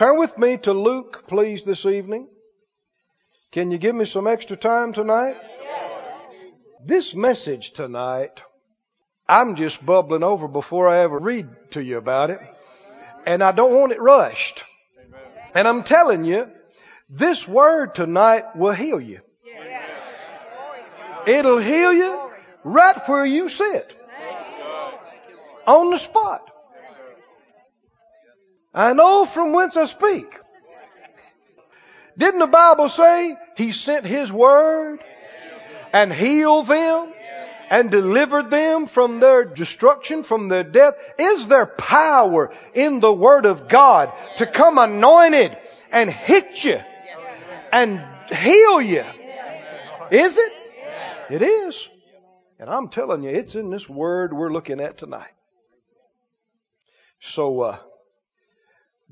Turn with me to Luke, please, this evening. Can you give me some extra time tonight? Yes. This message tonight, I'm just bubbling over before I ever read to you about it. And I don't want it rushed. And I'm telling you, this word tonight will heal you. It'll heal you right where you sit. On the spot. I know from whence I speak. Didn't the Bible say He sent His word and healed them and delivered them from their destruction, from their death? Is there power in the Word of God to come anointed and hit you and heal you? Is it? It is. And I'm telling you, it's in this Word we're looking at tonight. So, uh,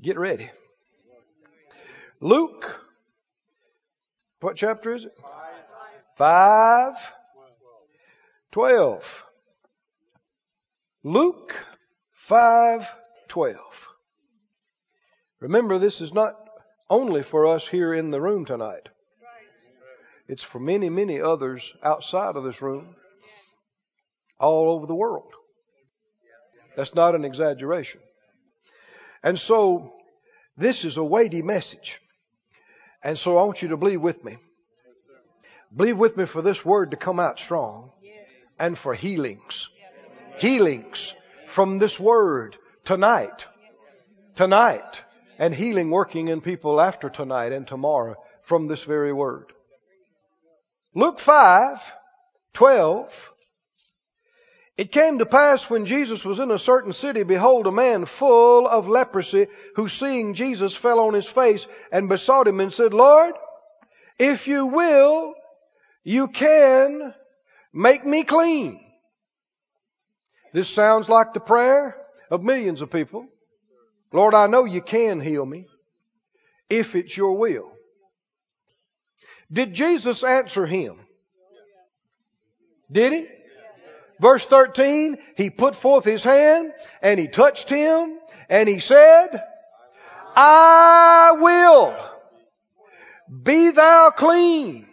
get ready. Luke, what chapter is it? Five, twelve. Luke five, twelve. Remember, this is not only for us here in the room tonight. It's for many, many others outside of this room, all over the world. That's not an exaggeration. And so, this is a weighty message. And so I want you to believe with me. Believe with me for this word to come out strong and for healings. Healings from this word tonight. Tonight. And healing working in people after tonight and tomorrow from this very word. Luke 5, 12. It came to pass when Jesus was in a certain city, behold, a man full of leprosy, who seeing Jesus fell on his face and besought him and said, Lord, if you will, you can make me clean. This sounds like the prayer of millions of people. Lord, I know you can heal me if it's your will. Did Jesus answer him? Did he? Verse 13, he put forth his hand and he touched him and he said, I will be thou clean.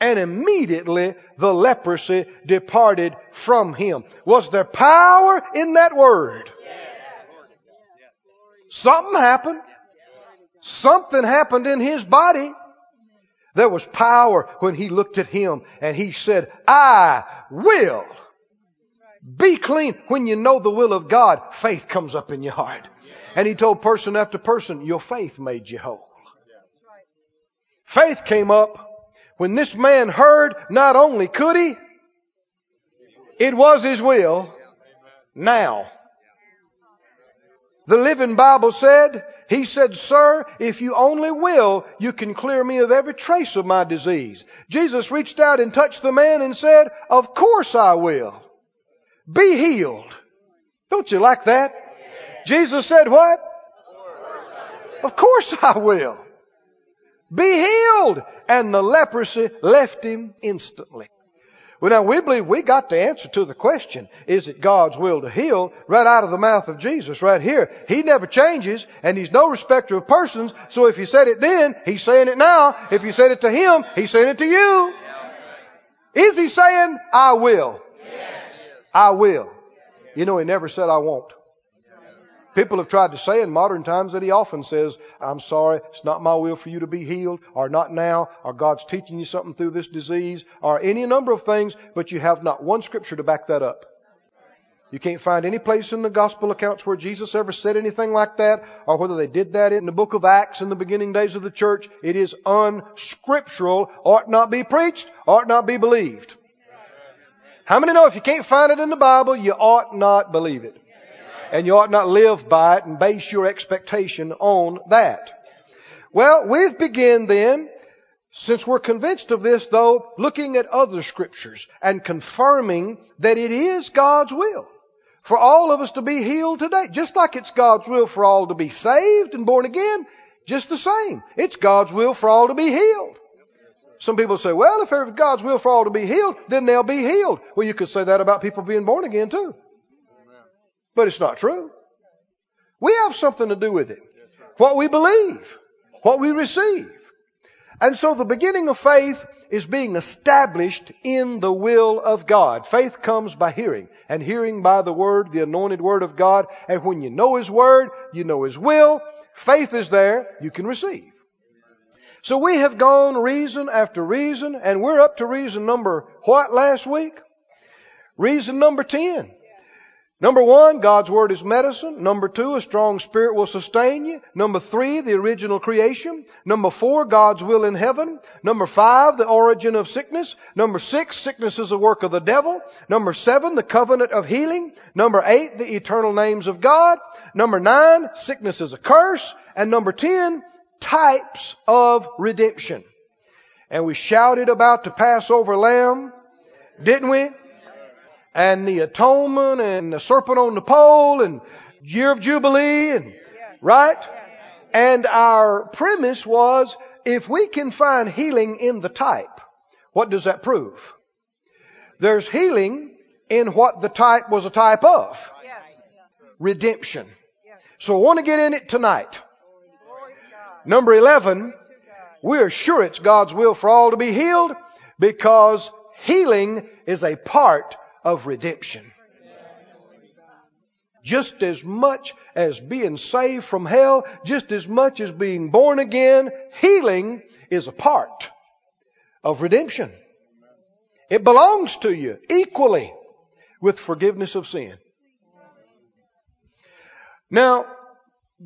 And immediately the leprosy departed from him. Was there power in that word? Something happened. Something happened in his body. There was power when he looked at him and he said, I will be clean. When you know the will of God, faith comes up in your heart. And he told person after person, your faith made you whole. Faith came up when this man heard not only could he, it was his will now. The Living Bible said, He said, Sir, if you only will, you can clear me of every trace of my disease. Jesus reached out and touched the man and said, Of course I will. Be healed. Don't you like that? Jesus said what? Of course I will. Be healed. And the leprosy left him instantly. Well, now we believe we got the answer to the question, is it God's will to heal, right out of the mouth of Jesus, right here. He never changes, and He's no respecter of persons, so if He said it then, He's saying it now. If He said it to Him, He's saying it to you. Is He saying, I will? Yes. I will. You know, He never said, I won't. People have tried to say in modern times that he often says, I'm sorry, it's not my will for you to be healed, or not now, or God's teaching you something through this disease, or any number of things, but you have not one scripture to back that up. You can't find any place in the gospel accounts where Jesus ever said anything like that, or whether they did that in the book of Acts in the beginning days of the church. It is unscriptural, ought not be preached, ought not be believed. How many know if you can't find it in the Bible, you ought not believe it? And you ought not live by it and base your expectation on that. Well, we've begun then, since we're convinced of this though, looking at other scriptures and confirming that it is God's will for all of us to be healed today. Just like it's God's will for all to be saved and born again, just the same. It's God's will for all to be healed. Some people say, well, if it's God's will for all to be healed, then they'll be healed. Well, you could say that about people being born again too. But it's not true. We have something to do with it. what we believe, what we receive. And so the beginning of faith is being established in the will of God. Faith comes by hearing, and hearing by the Word, the anointed Word of God. And when you know His Word, you know His will. Faith is there, you can receive. So we have gone reason after reason, and we're up to reason number what last week? Reason number 10. Number one, God's Word is medicine. Number two, a strong spirit will sustain you. Number three, the original creation. Number four, God's will in heaven. Number five, the origin of sickness. Number six, sickness is a work of the devil. Number seven, the covenant of healing. Number eight, the eternal names of God. Number nine, sickness is a curse. And number ten, types of redemption. And we shouted about the Passover lamb, didn't we? And the atonement and the serpent on the pole and year of Jubilee and, right? And our premise was if we can find healing in the type, what does that prove? There's healing in what the type was a type of. Redemption. So I want to get in it tonight. Number 11, we are sure it's God's will for all to be healed because healing is a part of redemption. Just as much as being saved from hell, just as much as being born again, healing is a part of redemption. It belongs to you equally with forgiveness of sin. Now,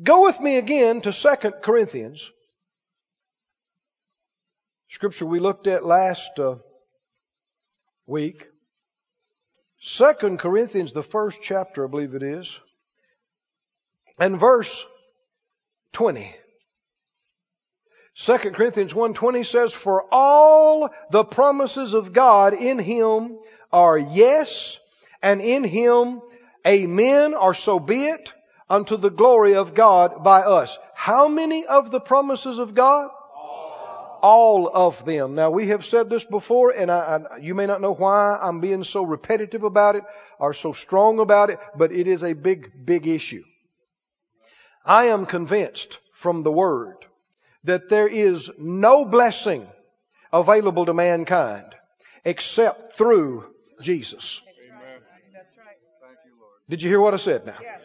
Go with me again to 2 Corinthians. Scripture we looked at last uh, week. 2 Corinthians, the first chapter, I believe it is, and verse 20. 2 Corinthians 1.20 says, For all the promises of God in Him are yes, and in Him amen, or so be it unto the glory of God by us. How many of the promises of God? All, All of them. Now we have said this before and I, I, you may not know why I'm being so repetitive about it or so strong about it, but it is a big, big issue. I am convinced from the Word that there is no blessing available to mankind except through Jesus. Amen. Did you hear what I said now? Yes.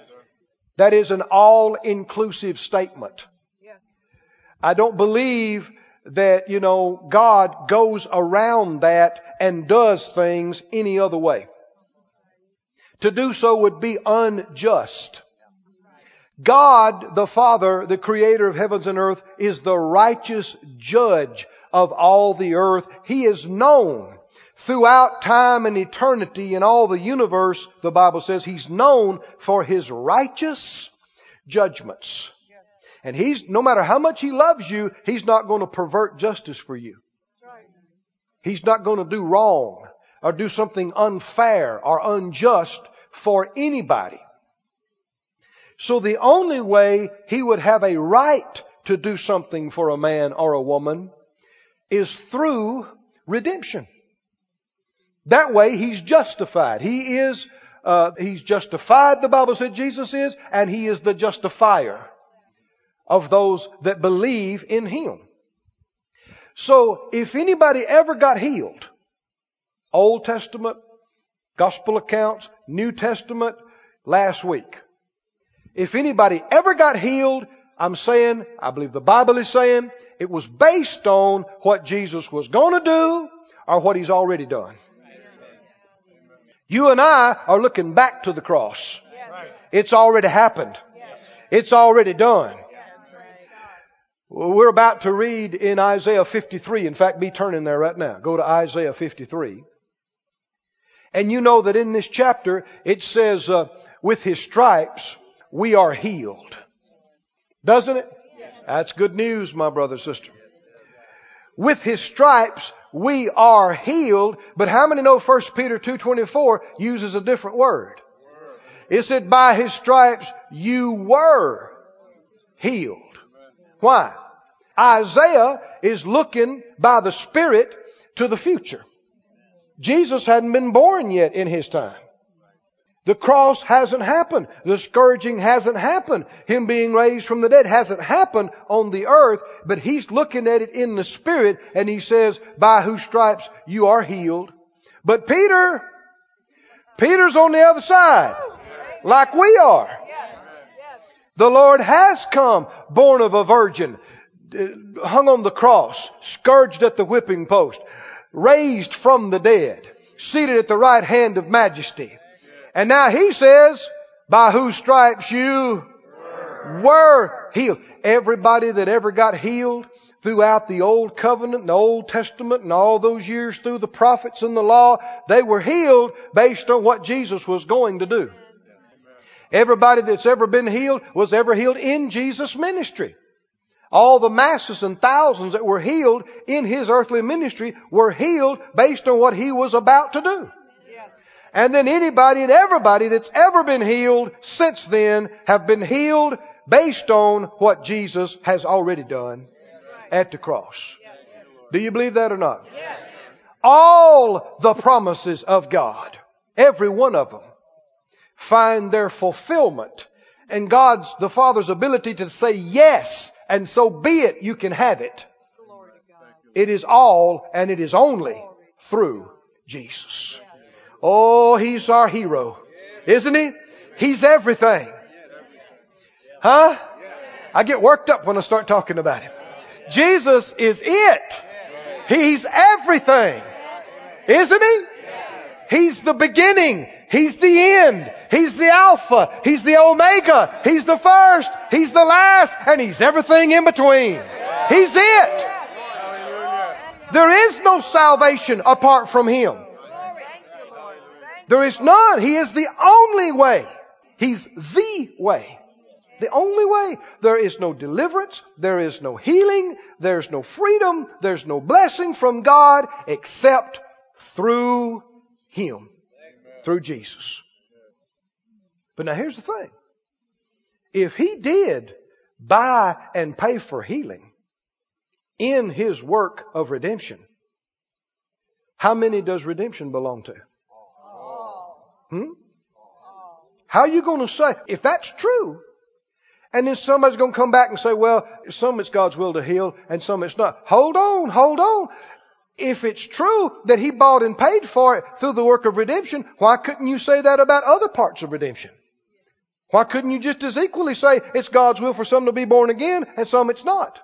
That is an all-inclusive statement. Yes. I don't believe that, you know, God goes around that and does things any other way. To do so would be unjust. God, the Father, the creator of heavens and earth, is the righteous judge of all the earth. He is known throughout time and eternity in all the universe, the Bible says he's known for his righteous judgments. And he's, no matter how much he loves you, he's not going to pervert justice for you. He's not going to do wrong or do something unfair or unjust for anybody. So the only way he would have a right to do something for a man or a woman is through redemption. That way he's justified. He is, uh, he's justified, the Bible said Jesus is, and he is the justifier of those that believe in him. So if anybody ever got healed, Old Testament, Gospel accounts, New Testament, last week. If anybody ever got healed, I'm saying, I believe the Bible is saying, it was based on what Jesus was going to do or what he's already done. You and I are looking back to the cross. It's already happened. It's already done. We're about to read in Isaiah 53. In fact, be turning there right now. Go to Isaiah 53. And you know that in this chapter, it says, uh, with his stripes, we are healed. Doesn't it? That's good news, my brother, sister. With his stripes, we are healed. But how many know 1 Peter 2.24 uses a different word? It said, by his stripes you were healed. Why? Isaiah is looking by the Spirit to the future. Jesus hadn't been born yet in his time. The cross hasn't happened. The scourging hasn't happened. Him being raised from the dead hasn't happened on the earth, but he's looking at it in the spirit and he says, by whose stripes you are healed. But Peter, Peter's on the other side, like we are. The Lord has come, born of a virgin, Uh, hung on the cross, scourged at the whipping post, raised from the dead, seated at the right hand of majesty. And now he says, by whose stripes you were healed. Everybody that ever got healed throughout the Old Covenant and the Old Testament and all those years through the prophets and the law, they were healed based on what Jesus was going to do. Everybody that's ever been healed was ever healed in Jesus' ministry. All the masses and thousands that were healed in His earthly ministry were healed based on what He was about to do. And then anybody and everybody that's ever been healed since then have been healed based on what Jesus has already done at the cross. Do you believe that or not? All the promises of God, every one of them, find their fulfillment and God's, the Father's ability to say yes and so be it, you can have it. It is all and it is only through Jesus. Oh, He's our hero. Isn't He? He's everything. Huh? I get worked up when I start talking about Him. Jesus is it. He's everything. Isn't He? He's the beginning. He's the end. He's the Alpha. He's the Omega. He's the first. He's the last. And He's everything in between. He's it. There is no salvation apart from Him. There is none. He is the only way. He's the way. The only way. There is no deliverance. There is no healing. There's no freedom. There's no blessing from God except through Him. Through Jesus. But now here's the thing. If He did buy and pay for healing in His work of redemption, how many does redemption belong to? Hmm? How are you going to say, if that's true, and then somebody's going to come back and say, well, some it's God's will to heal and some it's not. Hold on, hold on. If it's true that He bought and paid for it through the work of redemption, why couldn't you say that about other parts of redemption? Why couldn't you just as equally say it's God's will for some to be born again and some it's not?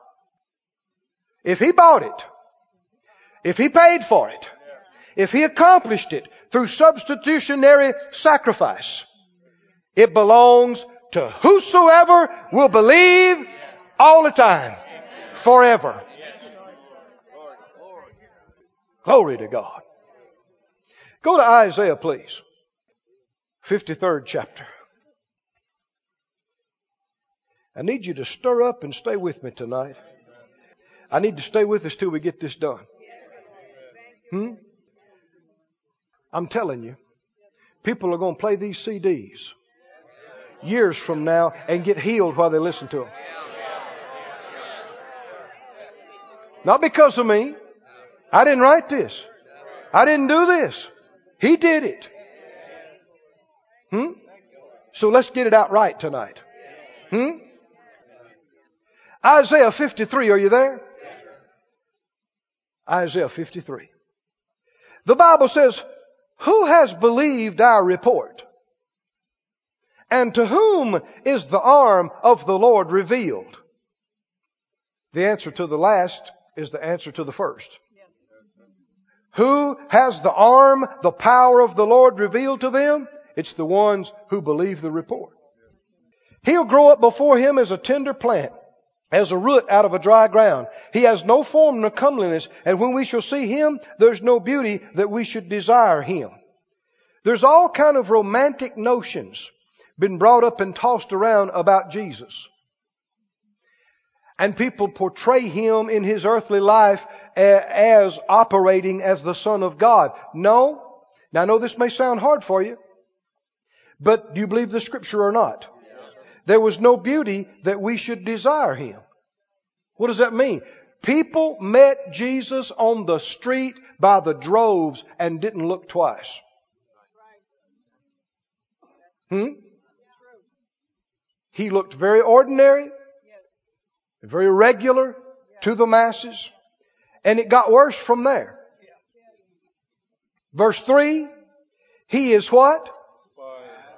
If He bought it, if He paid for it, if He accomplished it through substitutionary sacrifice, it belongs to whosoever will believe all the time, forever. Glory to God. Go to Isaiah, please. 53rd chapter. I need you to stir up and stay with me tonight. I need to stay with us till we get this done. Hmm? I'm telling you, people are going to play these CDs years from now and get healed while they listen to them. Not because of me. I didn't write this. I didn't do this. He did it. Hmm? So let's get it out right tonight. Hmm? Isaiah 53, are you there? Isaiah 53. The Bible says, who has believed our report? And to whom is the arm of the Lord revealed? The answer to the last is the answer to the first. Who has the arm, the power of the Lord revealed to them? It's the ones who believe the report. He'll grow up before him as a tender plant as a root out of a dry ground. He has no form nor comeliness, and when we shall see him, there's no beauty that we should desire him. There's all kind of romantic notions been brought up and tossed around about Jesus. And people portray him in his earthly life as operating as the Son of God. No. Now I know this may sound hard for you, but do you believe the scripture or not? There was no beauty that we should desire him. What does that mean? People met Jesus on the street by the droves and didn't look twice. Hmm? He looked very ordinary, very regular to the masses, and it got worse from there. Verse 3, he is what?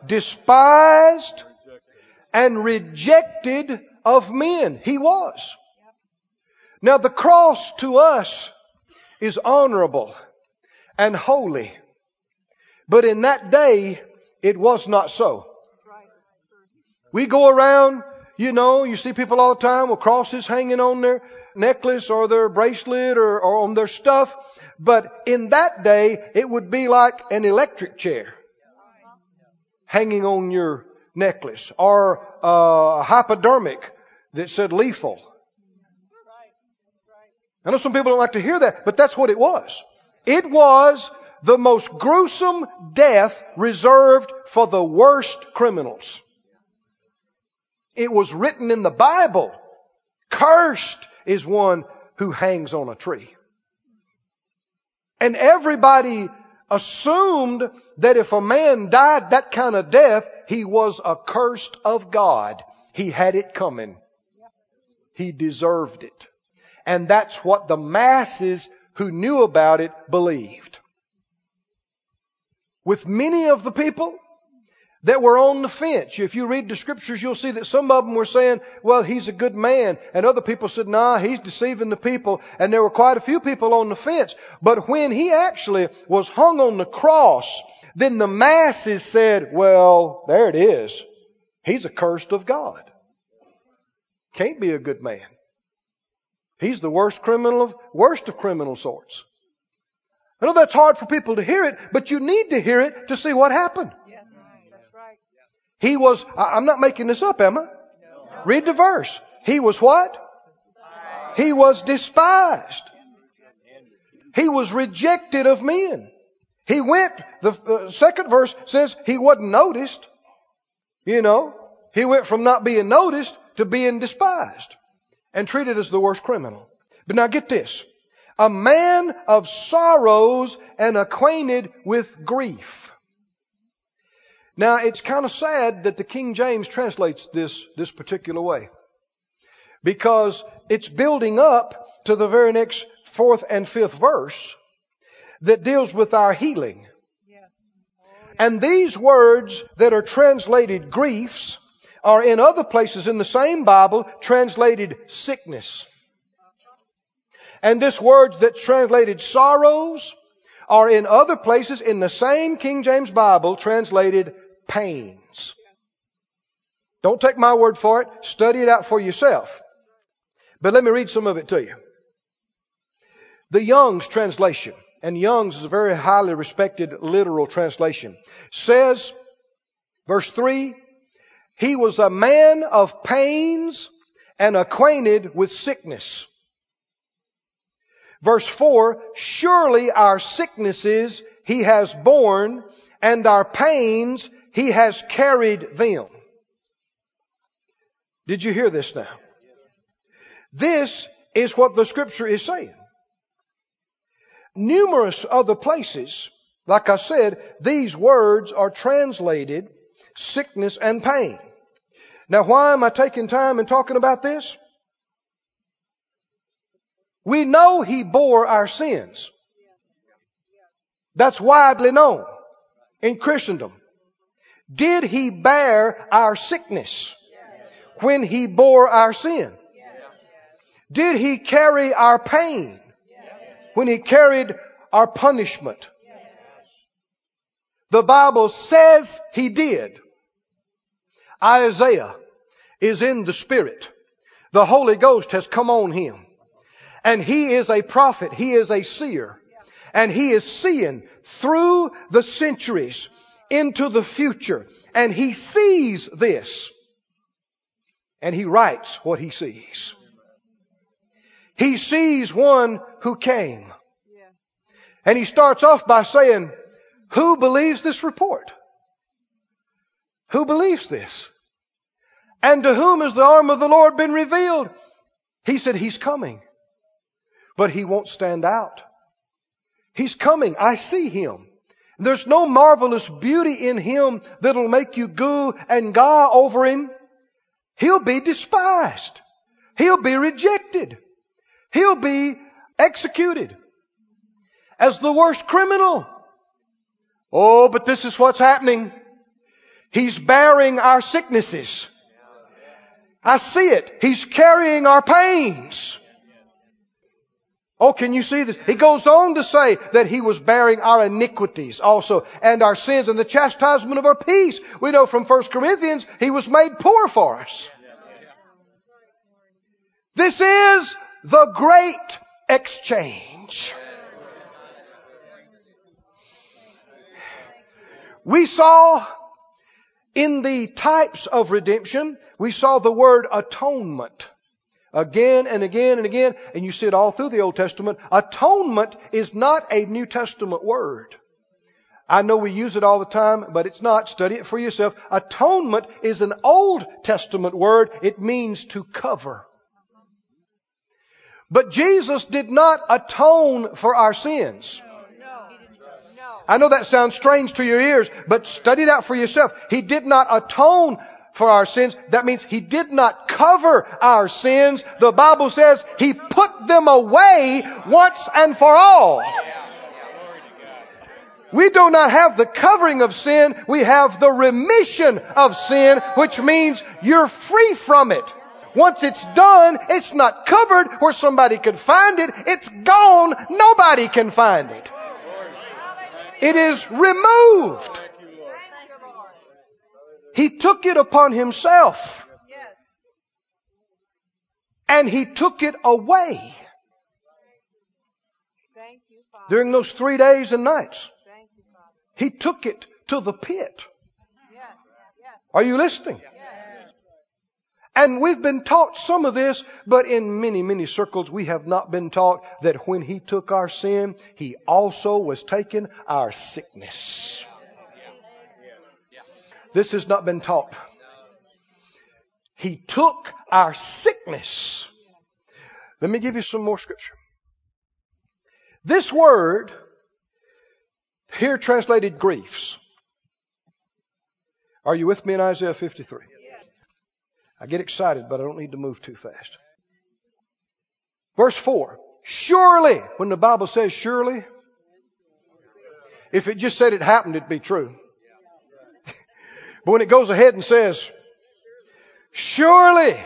Despised and rejected of men. He was. Now the cross to us is honorable and holy. But in that day, it was not so. We go around, you know, you see people all the time with crosses hanging on their necklace or their bracelet or, or on their stuff. But in that day, it would be like an electric chair hanging on your necklace or a hypodermic that said lethal. I know some people don't like to hear that, but that's what it was. It was the most gruesome death reserved for the worst criminals. It was written in the Bible. Cursed is one who hangs on a tree. And everybody assumed that if a man died that kind of death, he was accursed of God. He had it coming. He deserved it. And that's what the masses who knew about it believed. With many of the people that were on the fence. If you read the scriptures, you'll see that some of them were saying, well, he's a good man. And other people said, nah, he's deceiving the people. And there were quite a few people on the fence. But when he actually was hung on the cross, then the masses said, well, there it is. He's accursed of God. Can't be a good man. He's the worst criminal of, worst of criminal sorts. I know that's hard for people to hear it, but you need to hear it to see what happened. He was, I- I'm not making this up, am Emma. Read the verse. He was what? He was despised. He was rejected of men. He went, the, the second verse says he wasn't noticed. You know, he went from not being noticed to being despised and treated as the worst criminal. But now get this. A man of sorrows and acquainted with grief. Now it's kind of sad that the King James translates this, this particular way. Because it's building up to the very next fourth and fifth verse that deals with our healing. Yes. And these words that are translated griefs are in other places in the same Bible translated sickness. And this word that's translated sorrows are in other places in the same King James Bible translated pains. Don't take my word for it. Study it out for yourself. But let me read some of it to you. The Young's translation, and Young's is a very highly respected literal translation, says, verse 3, he was a man of pains and acquainted with sickness. Verse 4, surely our sicknesses he has borne and our pains he has carried them. Did you hear this now? This is what the scripture is saying. Numerous other places, like I said, these words are translated sickness and pain. Now why am I taking time and talking about this? We know He bore our sins. That's widely known in Christendom. Did He bear our sickness when He bore our sin? Did He carry our pain when He carried our punishment? The Bible says He did. Isaiah is in the Spirit. The Holy Ghost has come on him. And he is a prophet. He is a seer. And he is seeing through the centuries into the future. And he sees this. And he writes what he sees. He sees one who came. And he starts off by saying, who believes this report? Who believes this? And to whom has the arm of the Lord been revealed? He said, He's coming. But He won't stand out. He's coming. I see Him. There's no marvelous beauty in him that'll make you goo and ga over him. He'll be despised. He'll be rejected. He'll be executed as the worst criminal. Oh, but this is what's happening. He's bearing our sicknesses. I see it. He's carrying our pains. Oh, can you see this? He goes on to say that he was bearing our iniquities also and our sins and the chastisement of our peace. We know from 1 Corinthians he was made poor for us. This is the great exchange. We saw in the types of redemption, we saw the word atonement. Again and again and again, and you see it all through the Old Testament. Atonement is not a New Testament word. I know we use it all the time, but it's not. Study it for yourself. Atonement is an Old Testament word. It means to cover. But Jesus did not atone for our sins. I know that sounds strange to your ears, but study that for yourself. He did not atone for our sins. That means He did not cover our sins. The Bible says He put them away once and for all. We do not have the covering of sin. We have the remission of sin, which means you're free from it. Once it's done, it's not covered where somebody could find it. It's gone. Nobody can find it. It is removed. He took it upon himself. And he took it away. During those three days and nights. He took it to the pit. Are you listening? And we've been taught some of this, but in many, many circles we have not been taught that when He took our sin, He also was taking our sickness. This has not been taught. He took our sickness. Let me give you some more scripture. This word, here translated griefs. Are you with me in Isaiah 53? I get excited, but I don't need to move too fast. Verse 4. Surely, when the Bible says surely, if it just said it happened, it'd be true. But when it goes ahead and says, surely,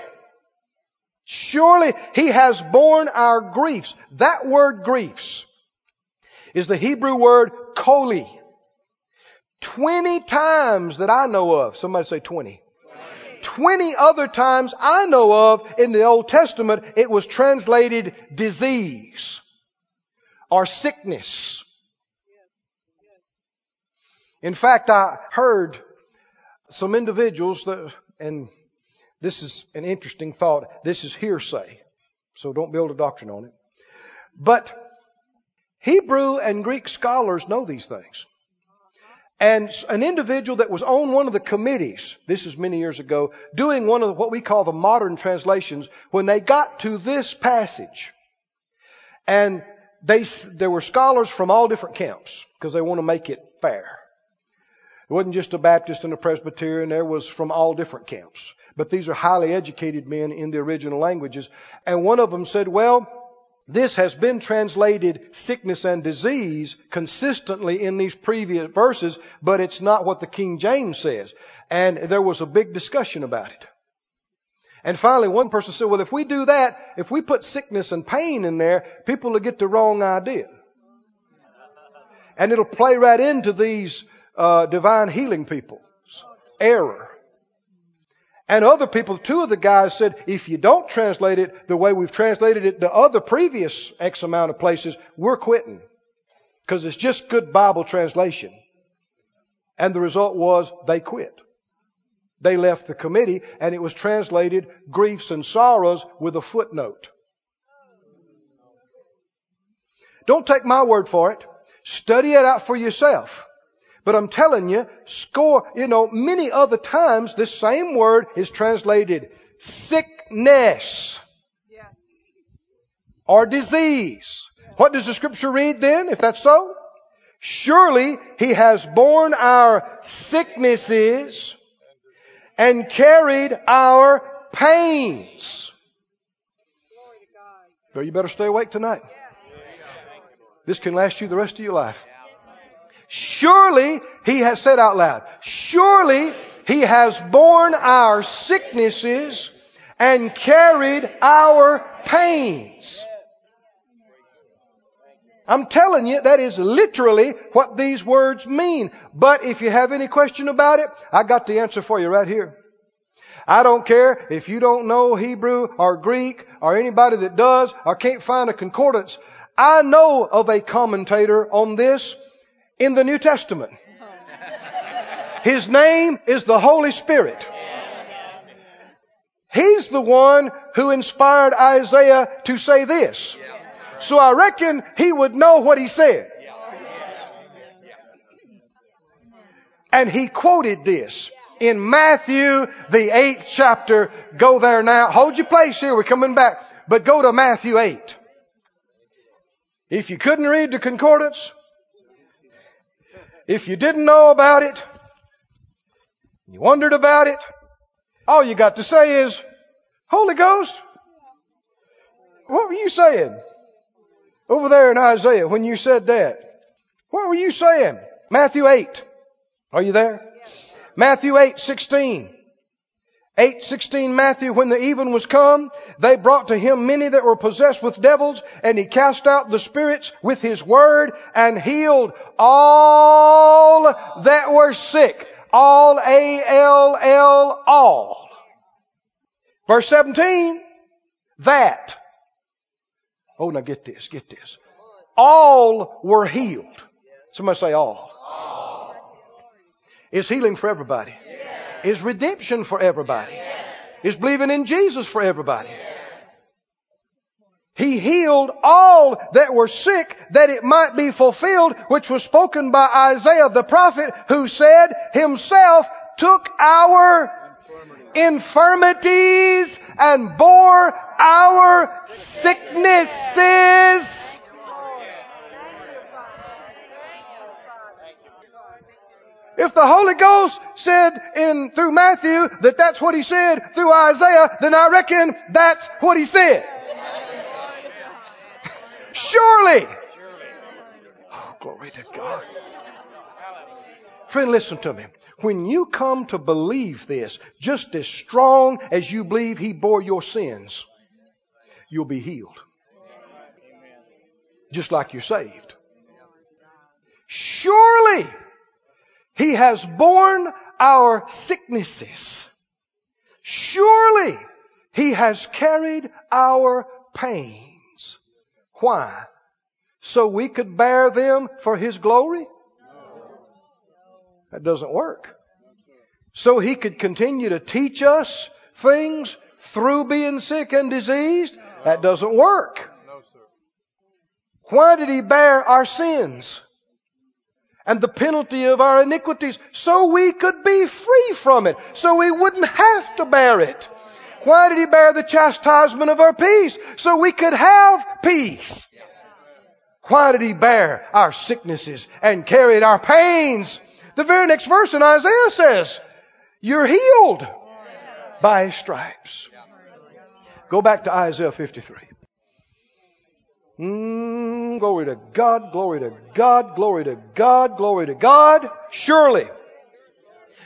surely he has borne our griefs. That word griefs is the Hebrew word koli. Twenty times that I know of. Somebody say twenty. 20 other times I know of in the Old Testament, it was translated disease or sickness. In fact, I heard some individuals that, and this is an interesting thought. This is hearsay. So don't build a doctrine on it. But Hebrew and Greek scholars know these things. And an individual that was on one of the committees, this is many years ago, doing one of what we call the modern translations, when they got to this passage, and they, there were scholars from all different camps, because they want to make it fair. It wasn't just a Baptist and a Presbyterian, there was from all different camps. But these are highly educated men in the original languages. And one of them said, well, this has been translated sickness and disease consistently in these previous verses, but it's not what the King James says. And there was a big discussion about it. And finally, one person said, well, if we do that, if we put sickness and pain in there, people will get the wrong idea. And it'll play right into these uh, divine healing people's error. And other people, two of the guys said, if you don't translate it the way we've translated it the other previous X amount of places, we're quitting. Because it's just good Bible translation. And the result was they quit. They left the committee and it was translated griefs and sorrows with a footnote. Don't take my word for it. Study it out for yourself. But I'm telling you, score, you know, many other times this same word is translated sickness yes. or disease. What does the scripture read then, if that's so? Surely he has borne our sicknesses and carried our pains. Well, you better stay awake tonight. This can last you the rest of your life. Surely, he has said out loud, surely he has borne our sicknesses and carried our pains. I'm telling you, that is literally what these words mean. But if you have any question about it, I got the answer for you right here. I don't care if you don't know Hebrew or Greek or anybody that does or can't find a concordance. I know of a commentator on this in the New Testament. His name is the Holy Spirit. He's the one who inspired Isaiah to say this. So I reckon he would know what he said. And he quoted this in Matthew, the eighth chapter. Go there now. Hold your place here. We're coming back. But go to Matthew 8. If you couldn't read the concordance, if you didn't know about it, you wondered about it, all you got to say is, Holy Ghost, what were you saying? Over there in Isaiah when you said that. What were you saying? Matthew 8. Are you there? Matthew 8, 16. 8:16 Matthew when the even was come they brought to him many that were possessed with devils and he cast out the spirits with his word and healed all that were sick. All A L L all. Verse 17 that. Oh now get this get this. All were healed. Somebody say all, all. is healing for everybody is redemption for everybody. Is believing in Jesus for everybody. He healed all that were sick that it might be fulfilled, which was spoken by Isaiah the prophet, who said himself took our infirmities and bore our sicknesses. If the Holy Ghost said in, through Matthew that that's what he said through Isaiah, then I reckon that's what he said. Surely. Oh, glory to God. Friend, listen to me. When you come to believe this, just as strong as you believe he bore your sins, you'll be healed. Just like you're saved. Surely he has borne our sicknesses. Surely He has carried our pains. Why? So we could bear them for His glory? That doesn't work. So He could continue to teach us things through being sick and diseased? That doesn't work. Why did He bear our sins? And the penalty of our iniquities so we could be free from it, so we wouldn't have to bear it. Why did he bear the chastisement of our peace? So we could have peace. Why did he bear our sicknesses and carried our pains? The very next verse in Isaiah says, you're healed by stripes. Go back to Isaiah 53. Mm, glory to God, glory to God, glory to God, glory to God. Surely,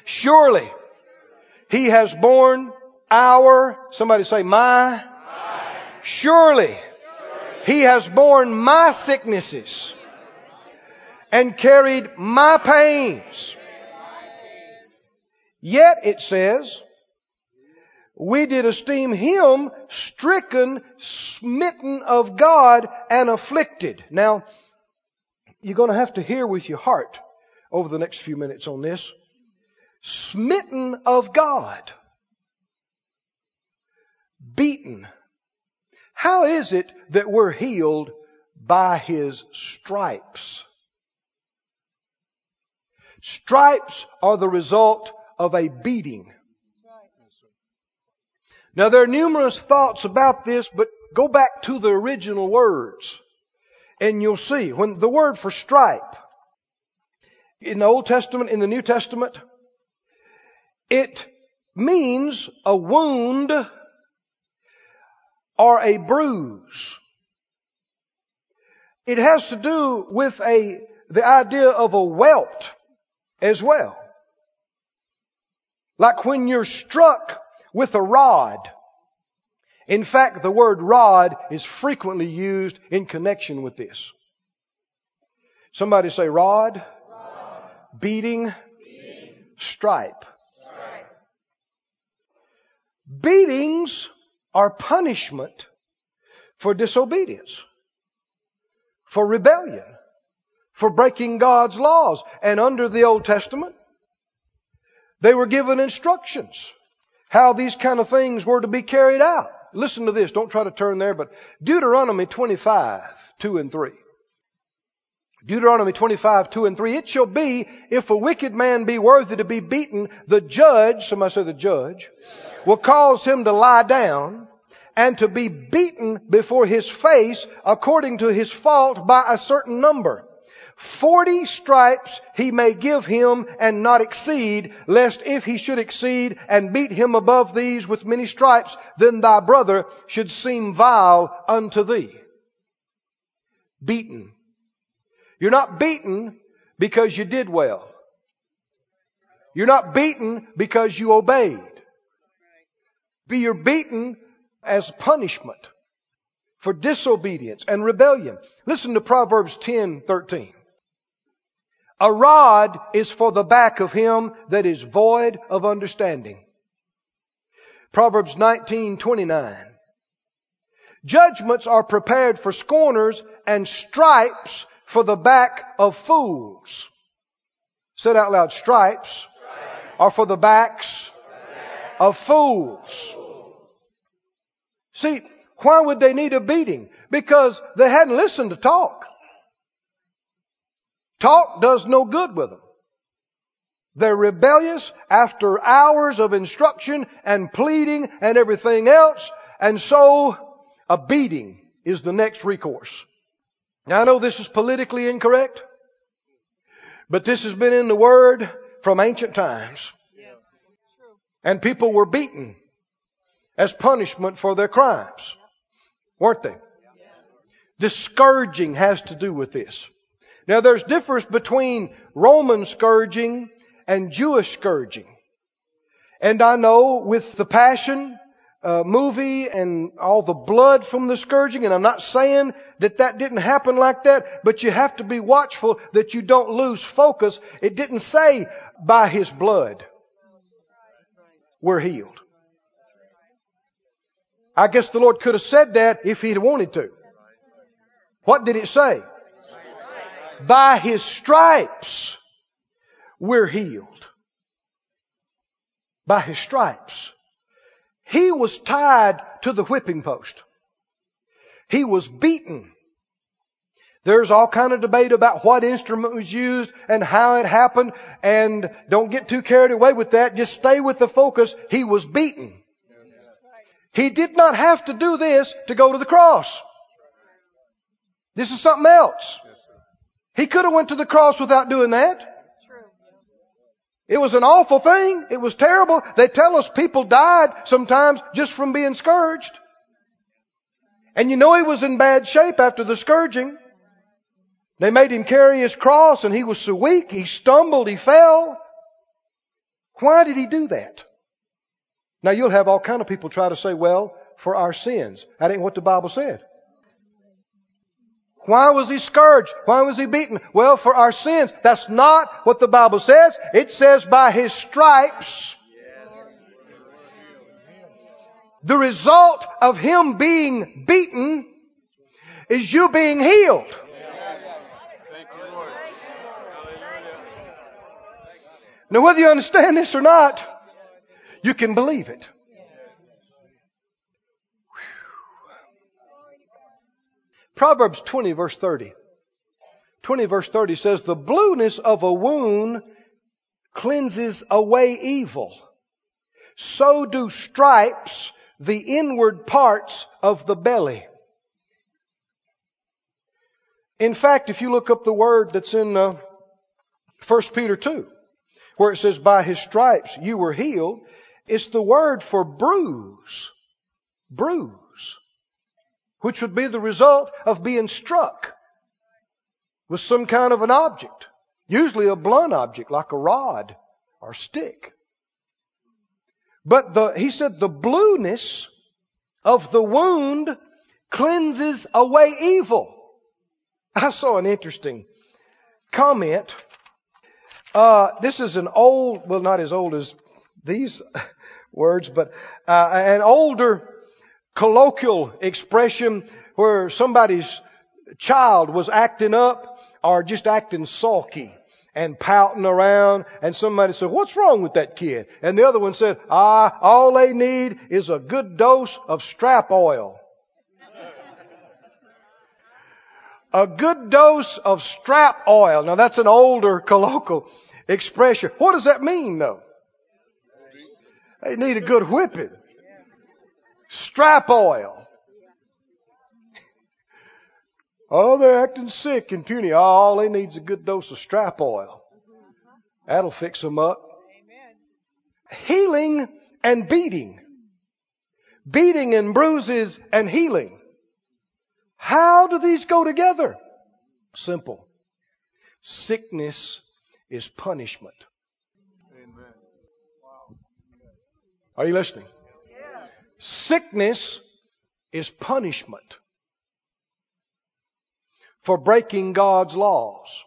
surely, He has borne our, somebody say my, surely, He has borne my sicknesses and carried my pains. Yet it says, we did esteem him stricken, smitten of God, and afflicted. Now, you're going to have to hear with your heart over the next few minutes on this. Smitten of God. Beaten. How is it that we're healed by his stripes? Stripes are the result of a beating. Now there are numerous thoughts about this, but go back to the original words and you'll see when the word for stripe in the Old Testament, in the New Testament, it means a wound or a bruise. It has to do with a, the idea of a welt as well. Like when you're struck with a rod. In fact, the word rod is frequently used in connection with this. Somebody say rod, rod. Beating, beating, stripe. stripe. Beatings are punishment for disobedience, for rebellion, for breaking God's laws. And under the Old Testament, they were given instructions how these kind of things were to be carried out. Listen to this. Don't try to turn there, but Deuteronomy 25, 2 and 3. Deuteronomy 25, 2 and 3. It shall be, if a wicked man be worthy to be beaten, the judge, somebody say the judge, will cause him to lie down and to be beaten before his face according to his fault by a certain number. Forty stripes he may give him and not exceed, lest if he should exceed and beat him above these with many stripes, then thy brother should seem vile unto thee. Beaten. You're not beaten because you did well. You're not beaten because you obeyed. Be you're beaten as punishment for disobedience and rebellion. Listen to Proverbs 10, 13. A rod is for the back of him that is void of understanding. Proverbs 19:29. Judgments are prepared for scorners and stripes for the back of fools. Said out loud, stripes, stripes. are for the backs back. of fools. See, why would they need a beating? Because they hadn't listened to talk. Talk does no good with them. They're rebellious after hours of instruction and pleading and everything else. And so a beating is the next recourse. Now I know this is politically incorrect, but this has been in the Word from ancient times. Yes. And people were beaten as punishment for their crimes. Weren't they? Discouraging has to do with this. Now there's difference between Roman scourging and Jewish scourging. And I know with the Passion uh, movie and all the blood from the scourging, and I'm not saying that that didn't happen like that, but you have to be watchful that you don't lose focus. It didn't say by His blood we're healed. I guess the Lord could have said that if He'd wanted to. What did it say? By his stripes, we're healed. By his stripes. He was tied to the whipping post. He was beaten. There's all kind of debate about what instrument was used and how it happened and don't get too carried away with that. Just stay with the focus. He was beaten. He did not have to do this to go to the cross. This is something else. He could have went to the cross without doing that. It was an awful thing. It was terrible. They tell us people died sometimes just from being scourged. And you know he was in bad shape after the scourging. They made him carry his cross and he was so weak, he stumbled, he fell. Why did he do that? Now you'll have all kind of people try to say, well, for our sins. That ain't what the Bible said. Why was he scourged? Why was he beaten? Well, for our sins. That's not what the Bible says. It says by his stripes. The result of him being beaten is you being healed. Now whether you understand this or not, you can believe it. Proverbs 20 verse 30. 20 verse 30 says, the blueness of a wound cleanses away evil. So do stripes the inward parts of the belly. In fact, if you look up the word that's in uh, 1 Peter 2, where it says, by his stripes you were healed, it's the word for bruise. Bruise. Which would be the result of being struck with some kind of an object. Usually a blunt object like a rod or stick. But the, he said the blueness of the wound cleanses away evil. I saw an interesting comment. Uh, this is an old, well, not as old as these words, but uh, an older colloquial expression where somebody's child was acting up or just acting sulky and pouting around and somebody said, what's wrong with that kid? And the other one said, ah, all they need is a good dose of strap oil. a good dose of strap oil. Now that's an older colloquial expression. What does that mean though? They need a good whipping. Strap oil. Oh, they're acting sick and puny. All they need is a good dose of strap oil. That'll fix them up. Healing and beating. Beating and bruises and healing. How do these go together? Simple. Sickness is punishment. Are you listening? Sickness is punishment for breaking God's laws,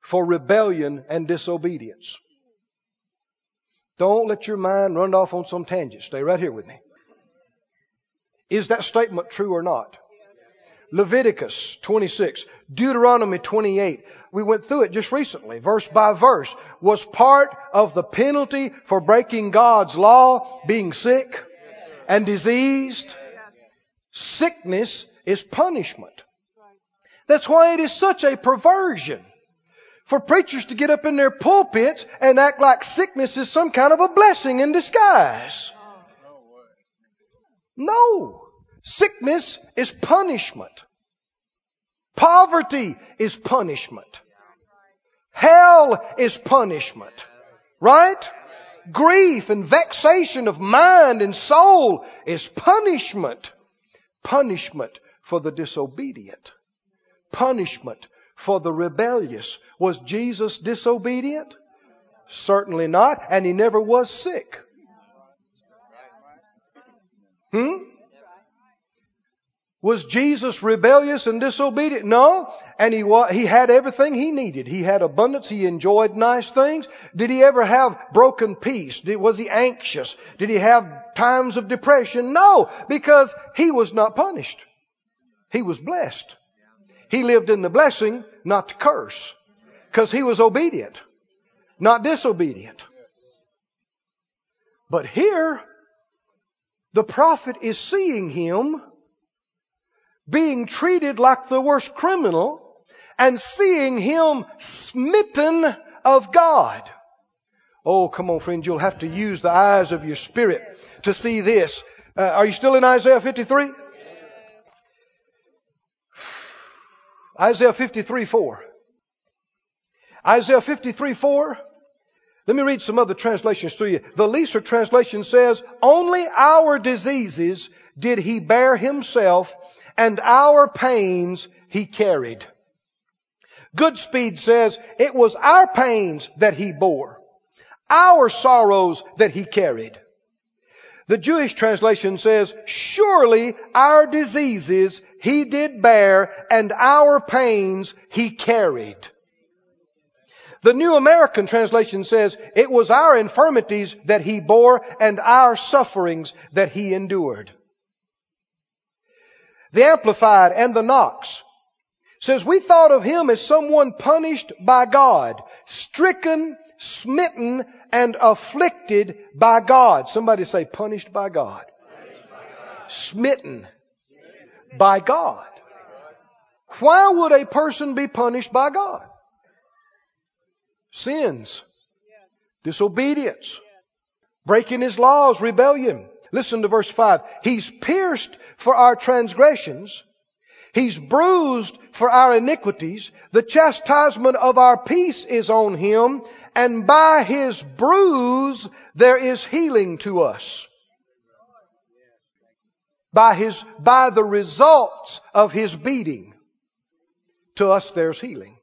for rebellion and disobedience. Don't let your mind run off on some tangent. Stay right here with me. Is that statement true or not? Leviticus 26, Deuteronomy 28. We went through it just recently, verse by verse. Was part of the penalty for breaking God's law being sick and diseased? Sickness is punishment. That's why it is such a perversion for preachers to get up in their pulpits and act like sickness is some kind of a blessing in disguise. No. Sickness is punishment. Poverty is punishment. Hell is punishment. Right? Grief and vexation of mind and soul is punishment. Punishment for the disobedient. Punishment for the rebellious. Was Jesus disobedient? Certainly not, and he never was sick. Hmm? Was Jesus rebellious and disobedient? No. And he, he had everything he needed. He had abundance. He enjoyed nice things. Did he ever have broken peace? Did, was he anxious? Did he have times of depression? No. Because he was not punished. He was blessed. He lived in the blessing, not the curse. Because he was obedient, not disobedient. But here, the prophet is seeing him being treated like the worst criminal and seeing him smitten of God. Oh, come on, friends, you'll have to use the eyes of your spirit to see this. Uh, are you still in Isaiah 53? Isaiah 53 4. Isaiah 53 4. Let me read some other translations to you. The Leeser translation says, Only our diseases did he bear himself and our pains he carried. Goodspeed says, it was our pains that he bore, our sorrows that he carried. The Jewish translation says, surely our diseases he did bear and our pains he carried. The New American translation says, it was our infirmities that he bore and our sufferings that he endured. The Amplified and the Knox says we thought of him as someone punished by God, stricken, smitten, and afflicted by God. Somebody say punished by God. Punished by God. Smitten by God. Why would a person be punished by God? Sins, disobedience, breaking his laws, rebellion. Listen to verse 5. He's pierced for our transgressions. He's bruised for our iniquities. The chastisement of our peace is on him, and by his bruise there is healing to us. By his, by the results of his beating, to us there's healing.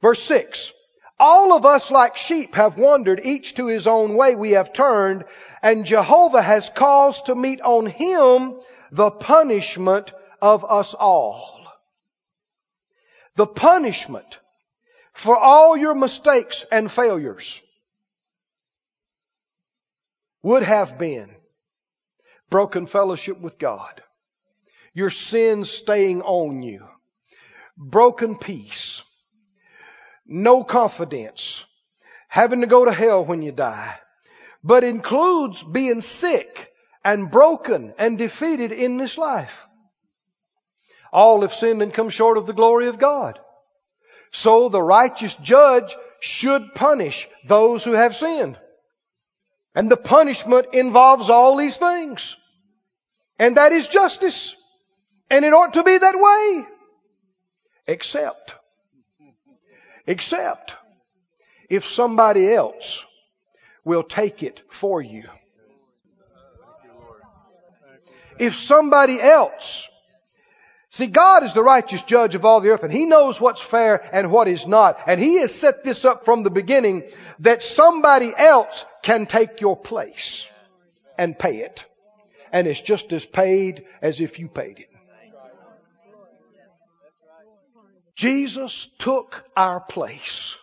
Verse 6. All of us like sheep have wandered, each to his own way we have turned, and Jehovah has caused to meet on him the punishment of us all. The punishment for all your mistakes and failures would have been broken fellowship with God, your sins staying on you, broken peace, no confidence, having to go to hell when you die, but includes being sick and broken and defeated in this life. All have sinned and come short of the glory of God. So the righteous judge should punish those who have sinned. And the punishment involves all these things. And that is justice. And it ought to be that way. Except, except if somebody else will take it for you. If somebody else See, God is the righteous judge of all the earth and He knows what's fair and what is not. And He has set this up from the beginning that somebody else can take your place and pay it. And it's just as paid as if you paid it. Jesus took our place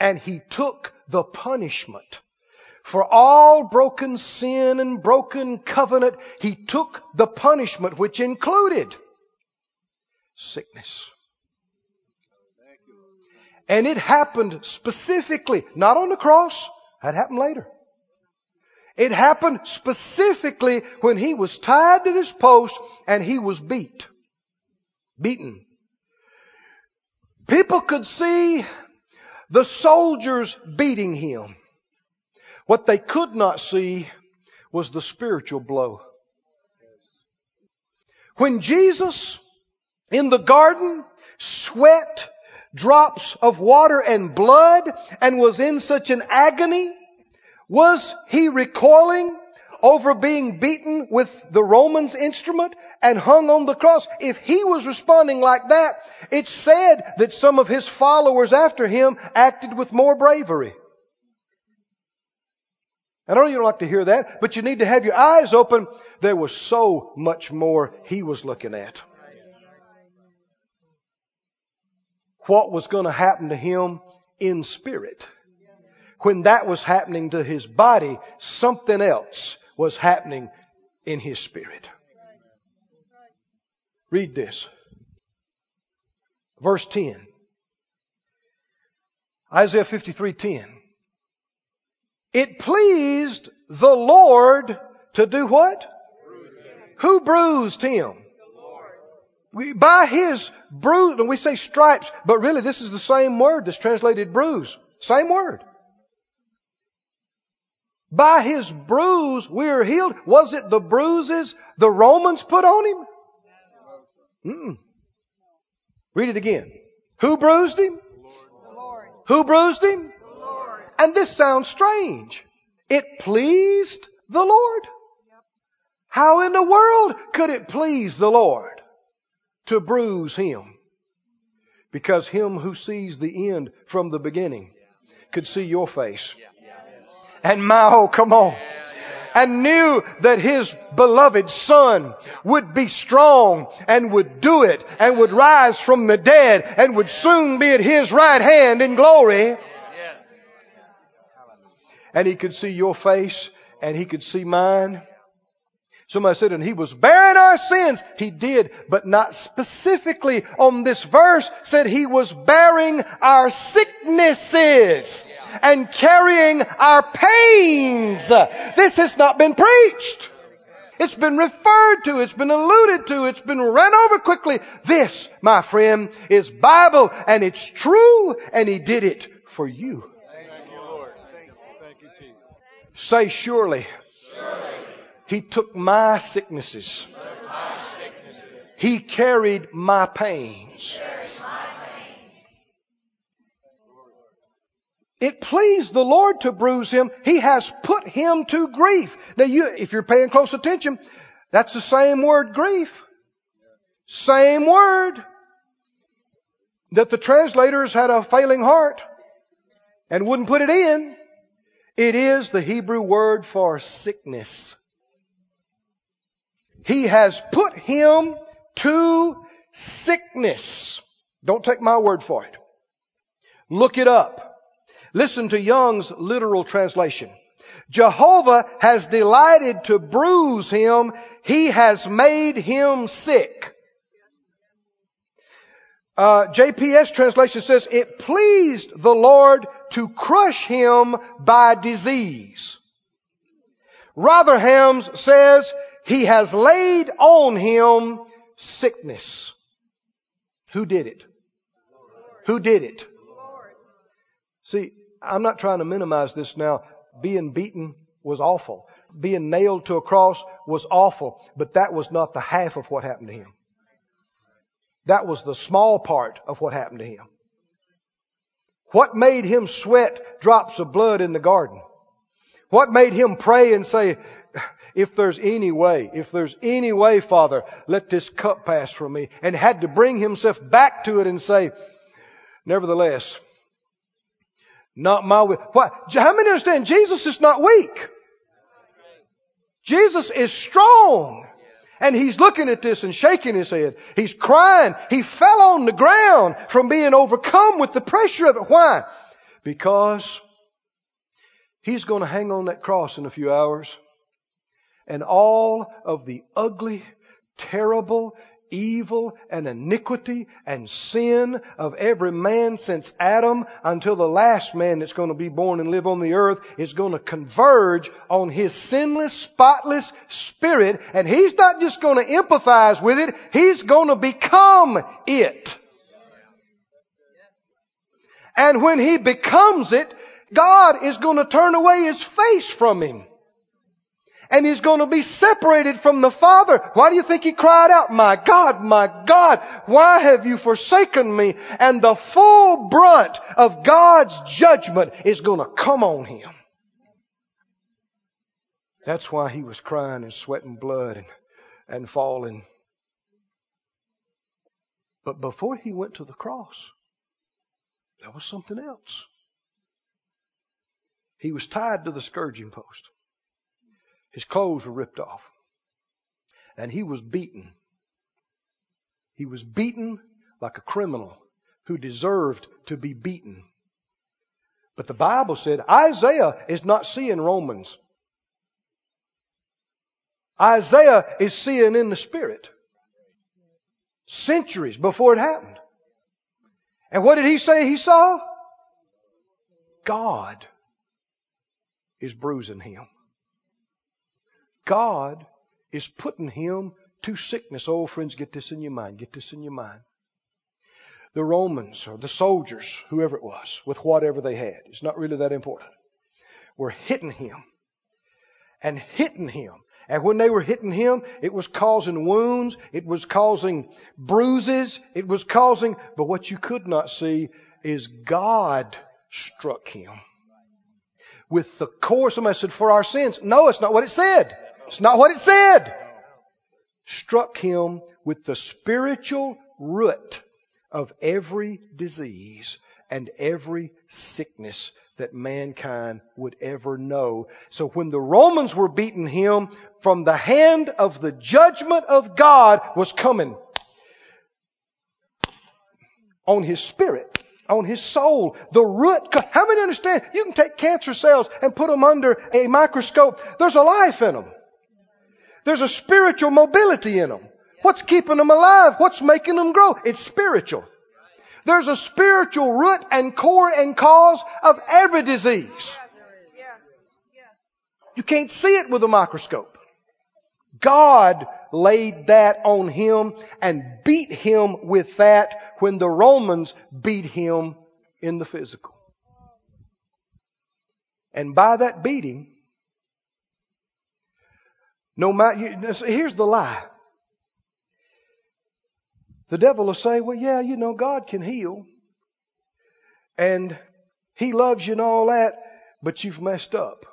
and He took the punishment for all broken sin and broken covenant. He took the punishment which included sickness. And it happened specifically, not on the cross, that happened later. It happened specifically when he was tied to this post and he was beat. Beaten. People could see the soldiers beating him. What they could not see was the spiritual blow. When Jesus in the garden, sweat, drops of water and blood, and was in such an agony? Was he recoiling over being beaten with the Romans instrument and hung on the cross? If he was responding like that, it's said that some of his followers after him acted with more bravery. I know you don't like to hear that, but you need to have your eyes open. There was so much more he was looking at. what was going to happen to him in spirit. When that was happening to his body, something else was happening in his spirit. Read this. Verse 10. Isaiah 53:10. It pleased the Lord to do what? Who bruised him? We, by his bruise, and we say stripes, but really this is the same word that's translated bruise. Same word. By his bruise we are healed. Was it the bruises the Romans put on him? Mm-mm. Read it again. Who bruised him? Who bruised him? And this sounds strange. It pleased the Lord. How in the world could it please the Lord? to bruise him. Because him who sees the end from the beginning could see your face. And my, oh, come on. And knew that his beloved son would be strong and would do it and would rise from the dead and would soon be at his right hand in glory. And he could see your face and he could see mine Somebody said, and he was bearing our sins. He did, but not specifically on this verse said he was bearing our sicknesses and carrying our pains. This has not been preached. It's been referred to. It's been alluded to. It's been run over quickly. This, my friend, is Bible and it's true and he did it for you. Thank you, Lord. Thank you, Thank you Jesus. Say surely. He took my sicknesses. He carried my pains. It pleased the Lord to bruise him. He has put him to grief. Now you, if you're paying close attention, that's the same word grief. Same word. That the translators had a failing heart and wouldn't put it in. It is the Hebrew word for sickness. He has put him to sickness. Don't take my word for it. Look it up. Listen to Young's literal translation. Jehovah has delighted to bruise him. He has made him sick. Uh, JPS translation says, it pleased the Lord to crush him by disease. Rotherham's says, he has laid on him sickness. Who did it? Who did it? See, I'm not trying to minimize this now. Being beaten was awful. Being nailed to a cross was awful, but that was not the half of what happened to him. That was the small part of what happened to him. What made him sweat drops of blood in the garden? What made him pray and say, if there's any way, if there's any way, Father, let this cup pass from me, and had to bring himself back to it and say, nevertheless, not my will. What? How many understand Jesus is not weak? Jesus is strong. And he's looking at this and shaking his head. He's crying. He fell on the ground from being overcome with the pressure of it. Why? Because he's going to hang on that cross in a few hours. And all of the ugly, terrible, evil and iniquity and sin of every man since Adam until the last man that's going to be born and live on the earth is going to converge on his sinless, spotless spirit. And he's not just going to empathize with it, he's going to become it. And when he becomes it, God is going to turn away his face from him and he's going to be separated from the Father. Why do you think he cried out, my God, my God, why have you forsaken me? And the full brunt of God's judgment is going to come on him. That's why he was crying and sweating blood and, and falling. But before he went to the cross, there was something else. He was tied to the scourging post. His clothes were ripped off. And he was beaten. He was beaten like a criminal who deserved to be beaten. But the Bible said Isaiah is not seeing Romans. Isaiah is seeing in the Spirit. Centuries before it happened. And what did he say he saw? God is bruising him. God is putting him to sickness. Oh, friends, get this in your mind. Get this in your mind. The Romans or the soldiers, whoever it was, with whatever they had, it's not really that important, were hitting him and hitting him. And when they were hitting him, it was causing wounds, it was causing bruises, it was causing, but what you could not see is God struck him with the core. Somebody said, for our sins. No, it's not what it said. It's not what it said. Struck him with the spiritual root of every disease and every sickness that mankind would ever know. So when the Romans were beating him, from the hand of the judgment of God was coming on his spirit, on his soul. The root, how many understand? You can take cancer cells and put them under a microscope. There's a life in them. There's a spiritual mobility in them. What's keeping them alive? What's making them grow? It's spiritual. There's a spiritual root and core and cause of every disease. You can't see it with a microscope. God laid that on him and beat him with that when the Romans beat him in the physical. And by that beating, no matter, here's the lie. the devil will say, well, yeah, you know, God can heal. And He loves you and all that, but you've messed up.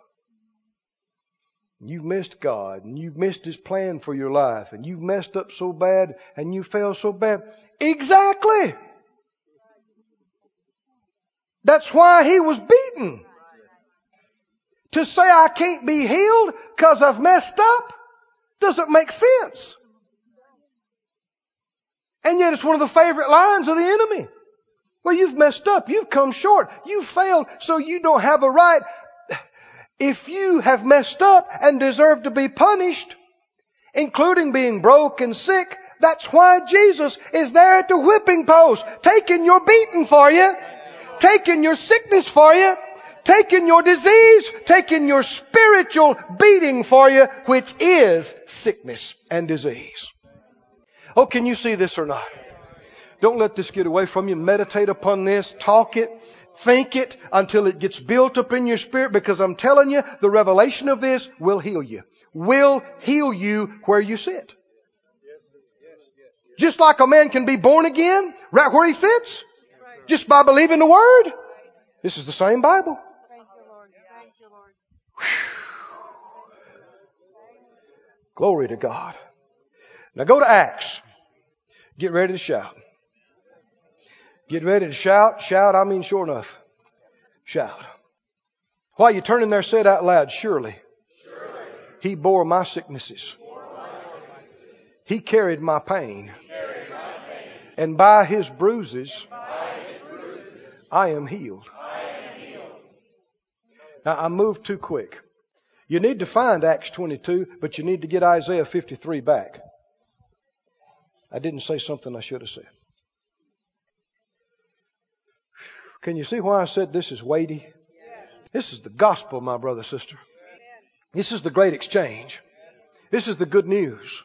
You've missed God and you've missed His plan for your life and you've messed up so bad and you failed so bad. Exactly! That's why He was beaten. To say I can't be healed because I've messed up doesn't make sense. And yet it's one of the favorite lines of the enemy. Well, you've messed up. You've come short. You've failed, so you don't have a right. If you have messed up and deserve to be punished, including being broke and sick, that's why Jesus is there at the whipping post, taking your beating for you, taking your sickness for you, taking your disease, taking your spiritual beating for you, which is sickness and disease. Oh, can you see this or not? Don't let this get away from you. Meditate upon this. Talk it. Think it until it gets built up in your spirit because I'm telling you, the revelation of this will heal you. Will heal you where you sit. Just like a man can be born again right where he sits. Just by believing the Word. This is the same Bible. Glory to God. Now go to Acts. Get ready to shout. Get ready to shout. Shout, I mean sure enough. Shout. While you're turning there, say it out loud. Surely, Surely. He bore my sicknesses. Bore my sicknesses. He carried my pain. Carried my pain. And by His bruises, by his bruises I, am healed. I am healed. Now I moved too quick. You need to find Acts 22, but you need to get Isaiah 53 back. I didn't say something I should have said. Can you see why I said this is weighty? This is the gospel, my brother, sister. This is the great exchange. This is the good news.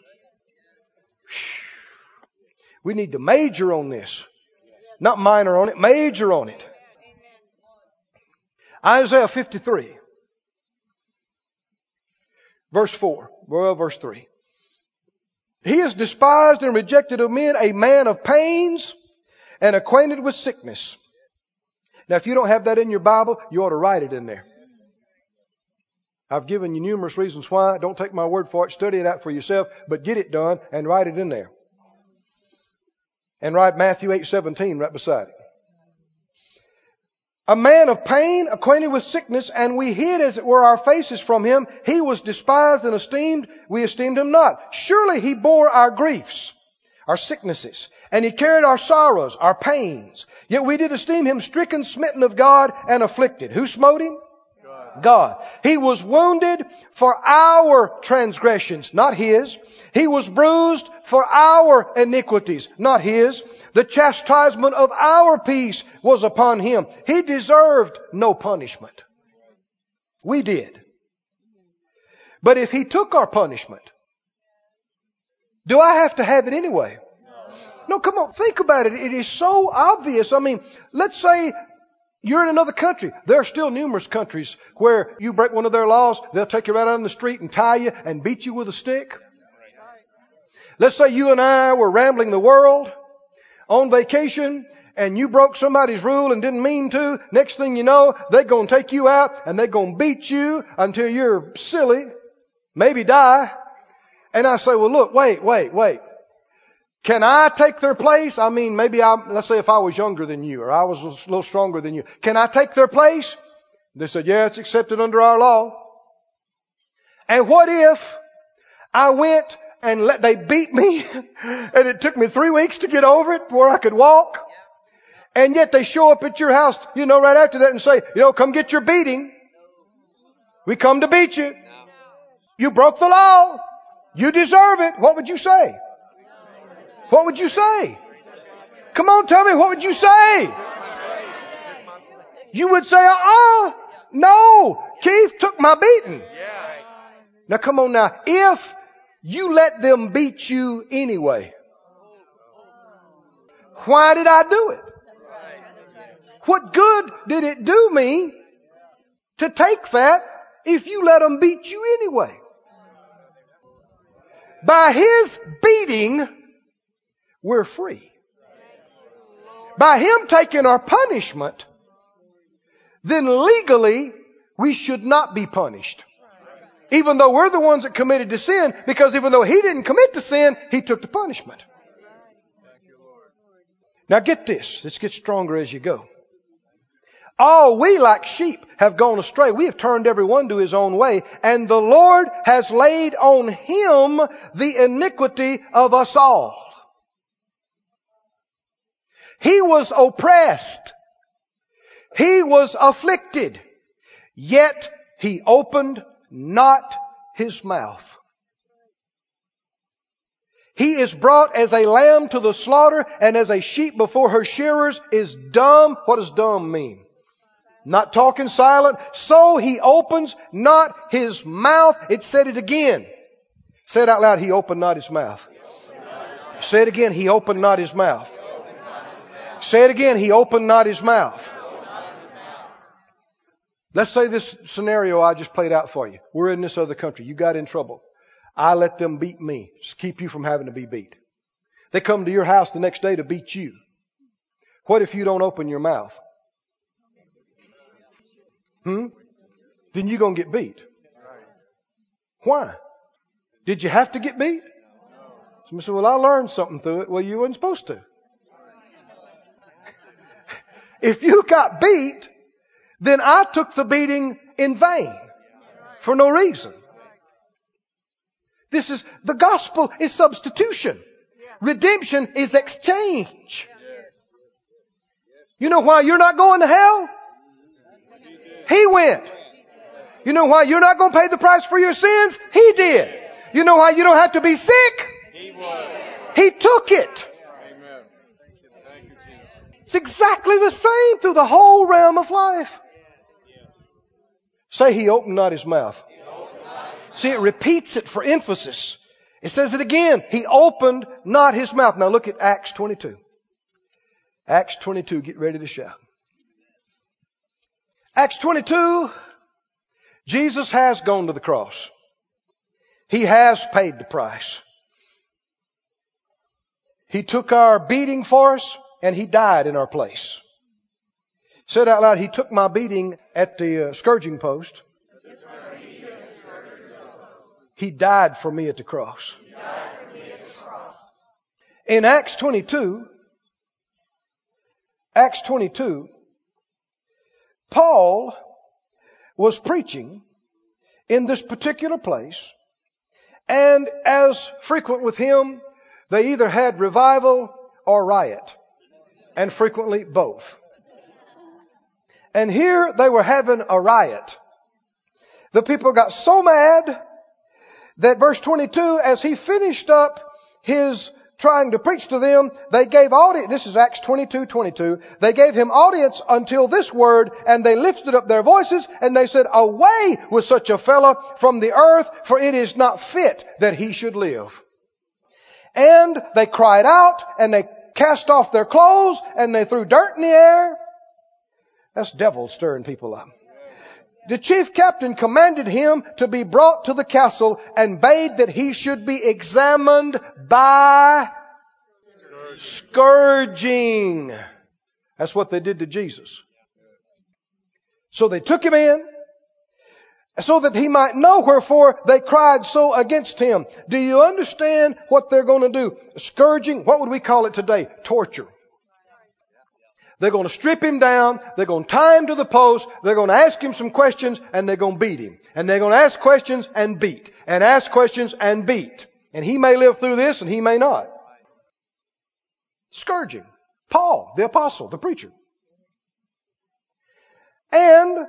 We need to major on this. Not minor on it, major on it. Isaiah 53. Verse 4. Well, verse 3. He is despised and rejected of men, a man of pains and acquainted with sickness. Now, if you don't have that in your Bible, you ought to write it in there. I've given you numerous reasons why. Don't take my word for it. Study it out for yourself, but get it done and write it in there. And write Matthew 8, 17 right beside it a man of pain, acquainted with sickness, and we hid as it were our faces from him. He was despised and esteemed. We esteemed him not. Surely he bore our griefs, our sicknesses, and he carried our sorrows, our pains. Yet we did esteem him stricken, smitten of God, and afflicted. Who smote him? God. He was wounded for our transgressions, not his. He was bruised for our iniquities, not his. The chastisement of our peace was upon him. He deserved no punishment. We did. But if he took our punishment, do I have to have it anyway? No, come on, think about it. It is so obvious. I mean, let's say you're in another country. There are still numerous countries where you break one of their laws, they'll take you right out on the street and tie you and beat you with a stick. Let's say you and I were rambling the world on vacation and you broke somebody's rule and didn't mean to, next thing you know, they're gonna take you out and they're gonna beat you until you're silly, maybe die. And I say, well look, wait, wait, wait. Can I take their place? I mean, maybe I, let's say if I was younger than you or I was a little stronger than you. Can I take their place? They said, yeah, it's accepted under our law. And what if I went and let, they beat me and it took me three weeks to get over it before I could walk. And yet they show up at your house, you know, right after that and say, you know, come get your beating. We come to beat you. You broke the law. You deserve it. What would you say? What would you say? Come on, tell me, what would you say? You would say, uh-uh, no, Keith took my beating. Now come on now, if you let them beat you anyway. Why did I do it? What good did it do me to take that if you let them beat you anyway? By his beating, we're free. By Him taking our punishment, then legally we should not be punished. Even though we're the ones that committed to sin, because even though He didn't commit the sin, He took the punishment. Now get this. Let's get stronger as you go. All we like sheep have gone astray. We have turned every one to his own way, and the Lord has laid on him the iniquity of us all. He was oppressed. He was afflicted. Yet he opened not his mouth. He is brought as a lamb to the slaughter and as a sheep before her shearers is dumb. What does dumb mean? Not talking silent. So he opens not his mouth. It said it again. Say it out loud. He opened not his mouth. Say it again. He opened not his mouth. Say it again. He opened not his mouth. Let's say this scenario I just played out for you. We're in this other country. You got in trouble. I let them beat me. Just keep you from having to be beat. They come to your house the next day to beat you. What if you don't open your mouth? Hmm? Then you're going to get beat. Why? Did you have to get beat? Somebody said, well, I learned something through it. Well, you weren't supposed to. if you got beat, then I took the beating in vain for no reason. This is, the gospel is substitution. Redemption is exchange. You know why you're not going to hell? He went. You know why you're not going to pay the price for your sins? He did. You know why you don't have to be sick? He took it. It's exactly the same through the whole realm of life. Say he opened not his mouth. See, it repeats it for emphasis. It says it again. He opened not his mouth. Now look at Acts 22. Acts 22. Get ready to shout. Acts 22, Jesus has gone to the cross. He has paid the price. He took our beating for us and He died in our place. Said out loud, He took my beating at the uh, scourging post. He died for me at the cross. In Acts 22, Acts 22, Paul was preaching in this particular place, and as frequent with him, they either had revival or riot, and frequently both. And here they were having a riot. The people got so mad that verse 22, as he finished up his trying to preach to them, they gave audience, this is Acts 22, 22, they gave him audience until this word, and they lifted up their voices, and they said, away with such a fellow from the earth, for it is not fit that he should live. And they cried out, and they cast off their clothes, and they threw dirt in the air. That's devil stirring people up. The chief captain commanded him to be brought to the castle and bade that he should be examined by scourging. That's what they did to Jesus. So they took him in so that he might know wherefore they cried so against him. Do you understand what they're going to do? Scourging, what would we call it today? Torture. They're going to strip him down. They're going to tie him to the post. They're going to ask him some questions and they're going to beat him. And they're going to ask questions and beat. And ask questions and beat. And he may live through this and he may not. Scourging. Paul, the apostle, the preacher. And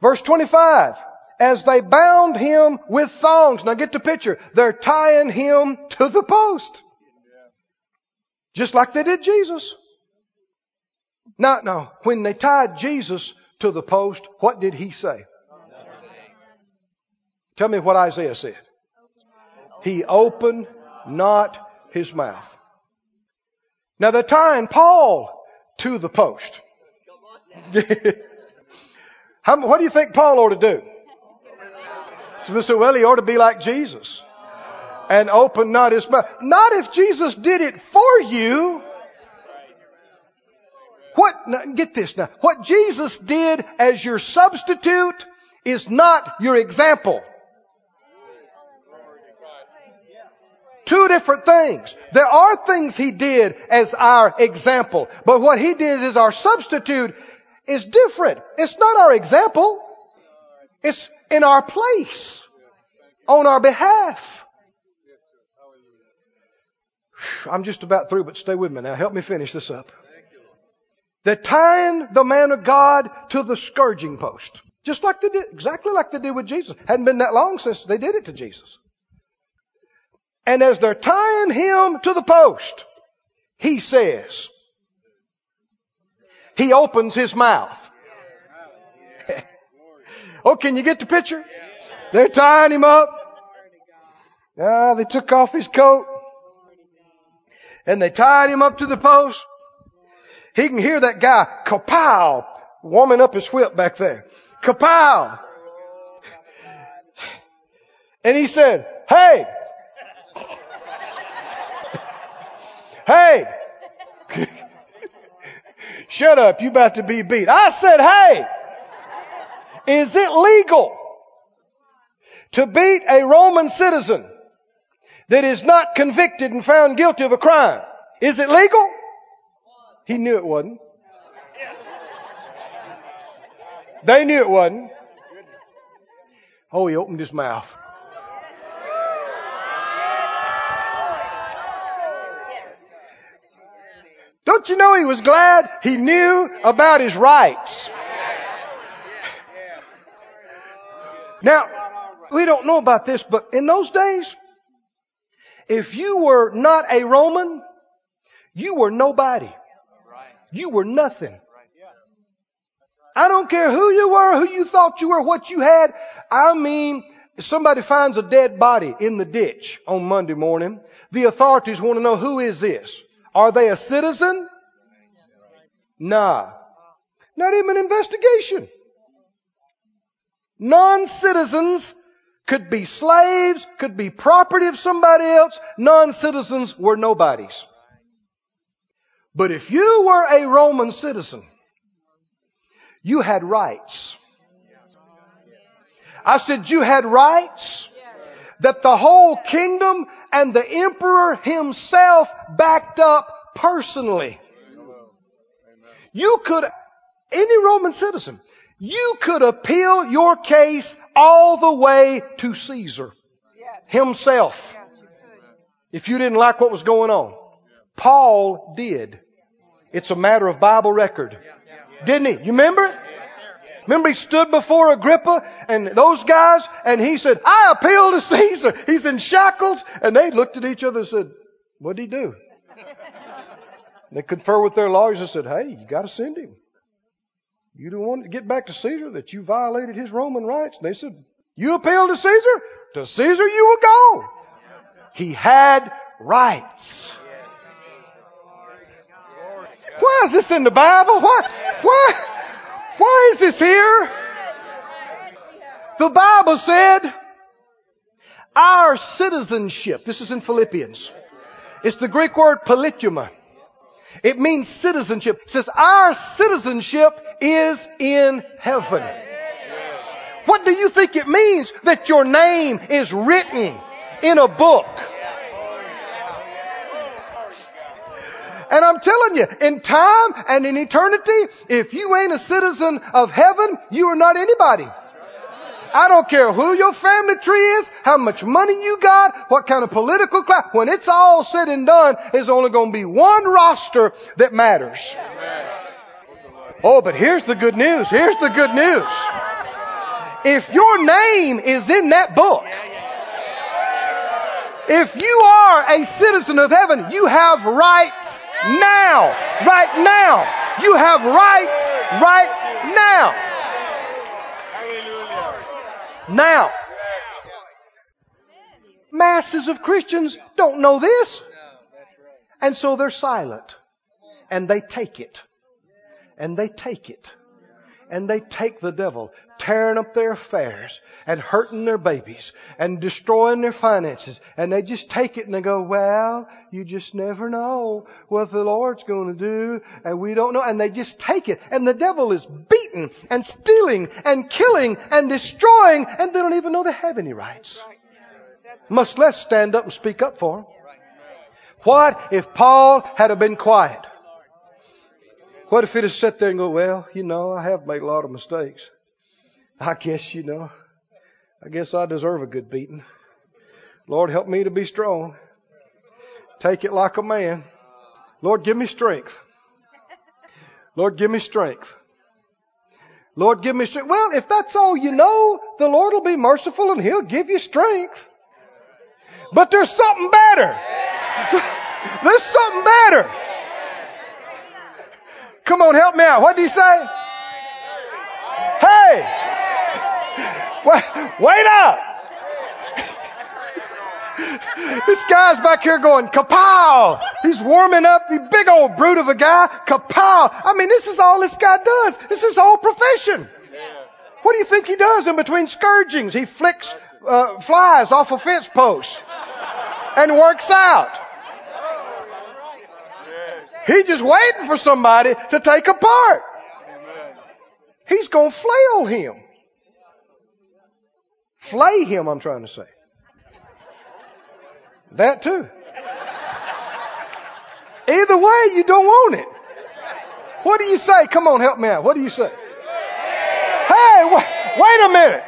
verse 25, as they bound him with thongs. Now get the picture. They're tying him to the post. Just like they did Jesus. No, no. When they tied Jesus to the post, what did he say? Tell me what Isaiah said. He opened not his mouth. Now they're tying Paul to the post. How, what do you think Paul ought to do? So, well, he ought to be like Jesus. and open not his mouth. Not if Jesus did it for you. What, get this now. What Jesus did as your substitute is not your example. Two different things. There are things He did as our example, but what He did as our substitute is different. It's not our example. It's in our place. On our behalf. I'm just about through, but stay with me now. Help me finish this up. They're tying the man of God to the scourging post. Just like they did, exactly like they did with Jesus. Hadn't been that long since they did it to Jesus. And as they're tying him to the post, he says, he opens his mouth. oh, can you get the picture? They're tying him up. Ah, they took off his coat. And they tied him up to the post. He can hear that guy, kapow, warming up his whip back there. Kapow! And he said, hey, hey, shut up, you about to be beat. I said, hey, is it legal to beat a Roman citizen that is not convicted and found guilty of a crime? Is it legal? He knew it wasn't. They knew it wasn't. Oh, he opened his mouth. Don't you know he was glad he knew about his rights? Now, we don't know about this, but in those days, if you were not a Roman, you were nobody. You were nothing. I don't care who you were, who you thought you were, what you had. I mean, if somebody finds a dead body in the ditch on Monday morning, the authorities want to know who is this? Are they a citizen? Nah. Not even an investigation. Non-citizens could be slaves, could be property of somebody else. Non-citizens were nobodies. But if you were a Roman citizen, you had rights. I said you had rights that the whole kingdom and the emperor himself backed up personally. You could, any Roman citizen, you could appeal your case all the way to Caesar himself if you didn't like what was going on. Paul did. It's a matter of Bible record. Didn't he? You remember? Remember he stood before Agrippa and those guys and he said, I appeal to Caesar. He's in shackles. And they looked at each other and said, what'd he do? They confer with their lawyers and said, hey, you gotta send him. You don't want to get back to Caesar that you violated his Roman rights. And they said, you appeal to Caesar? To Caesar you will go. He had rights. Why is this in the Bible? Why, why, why is this here? The Bible said our citizenship, this is in Philippians. It's the Greek word politeuma. It means citizenship. It says our citizenship is in heaven. What do you think it means that your name is written in a book? And I'm telling you, in time and in eternity, if you ain't a citizen of heaven, you are not anybody. I don't care who your family tree is, how much money you got, what kind of political class. When it's all said and done, there's only going to be one roster that matters. Oh, but here's the good news. Here's the good news. If your name is in that book, if you are a citizen of heaven, you have rights now. Right now. You have rights right now. Now. Masses of Christians don't know this. And so they're silent. And they take it. And they take it. and they take the devil, tearing up their affairs and hurting their babies and destroying their finances. And they just take it and they go, well, you just never know what the Lord's going to do and we don't know. And they just take it. And the devil is beating and stealing and killing and destroying and they don't even know they have any rights. Much less stand up and speak up for them. What if Paul had been quiet? What if he'd have sat there and go, well, you know, I have made a lot of mistakes. I guess, you know, I guess I deserve a good beating. Lord, help me to be strong. Take it like a man. Lord, give me strength. Lord, give me strength. Lord, give me strength. Well, if that's all you know, the Lord will be merciful and He'll give you strength. But there's something better. there's something better. Come on, help me out. What did he say? Hey! Wait up! this guy's back here going, kapow! He's warming up the big old brute of a guy, kapow! I mean, this is all this guy does. This is his whole profession. What do you think he does in between scourgings? He flicks uh, flies off a fence post and works out. He's just waiting for somebody to take a part. He's going to flail him. Flay him, I'm trying to say. That too. Either way, you don't want it. What do you say? Come on, help me out. What do you say? Hey, wait, a minute.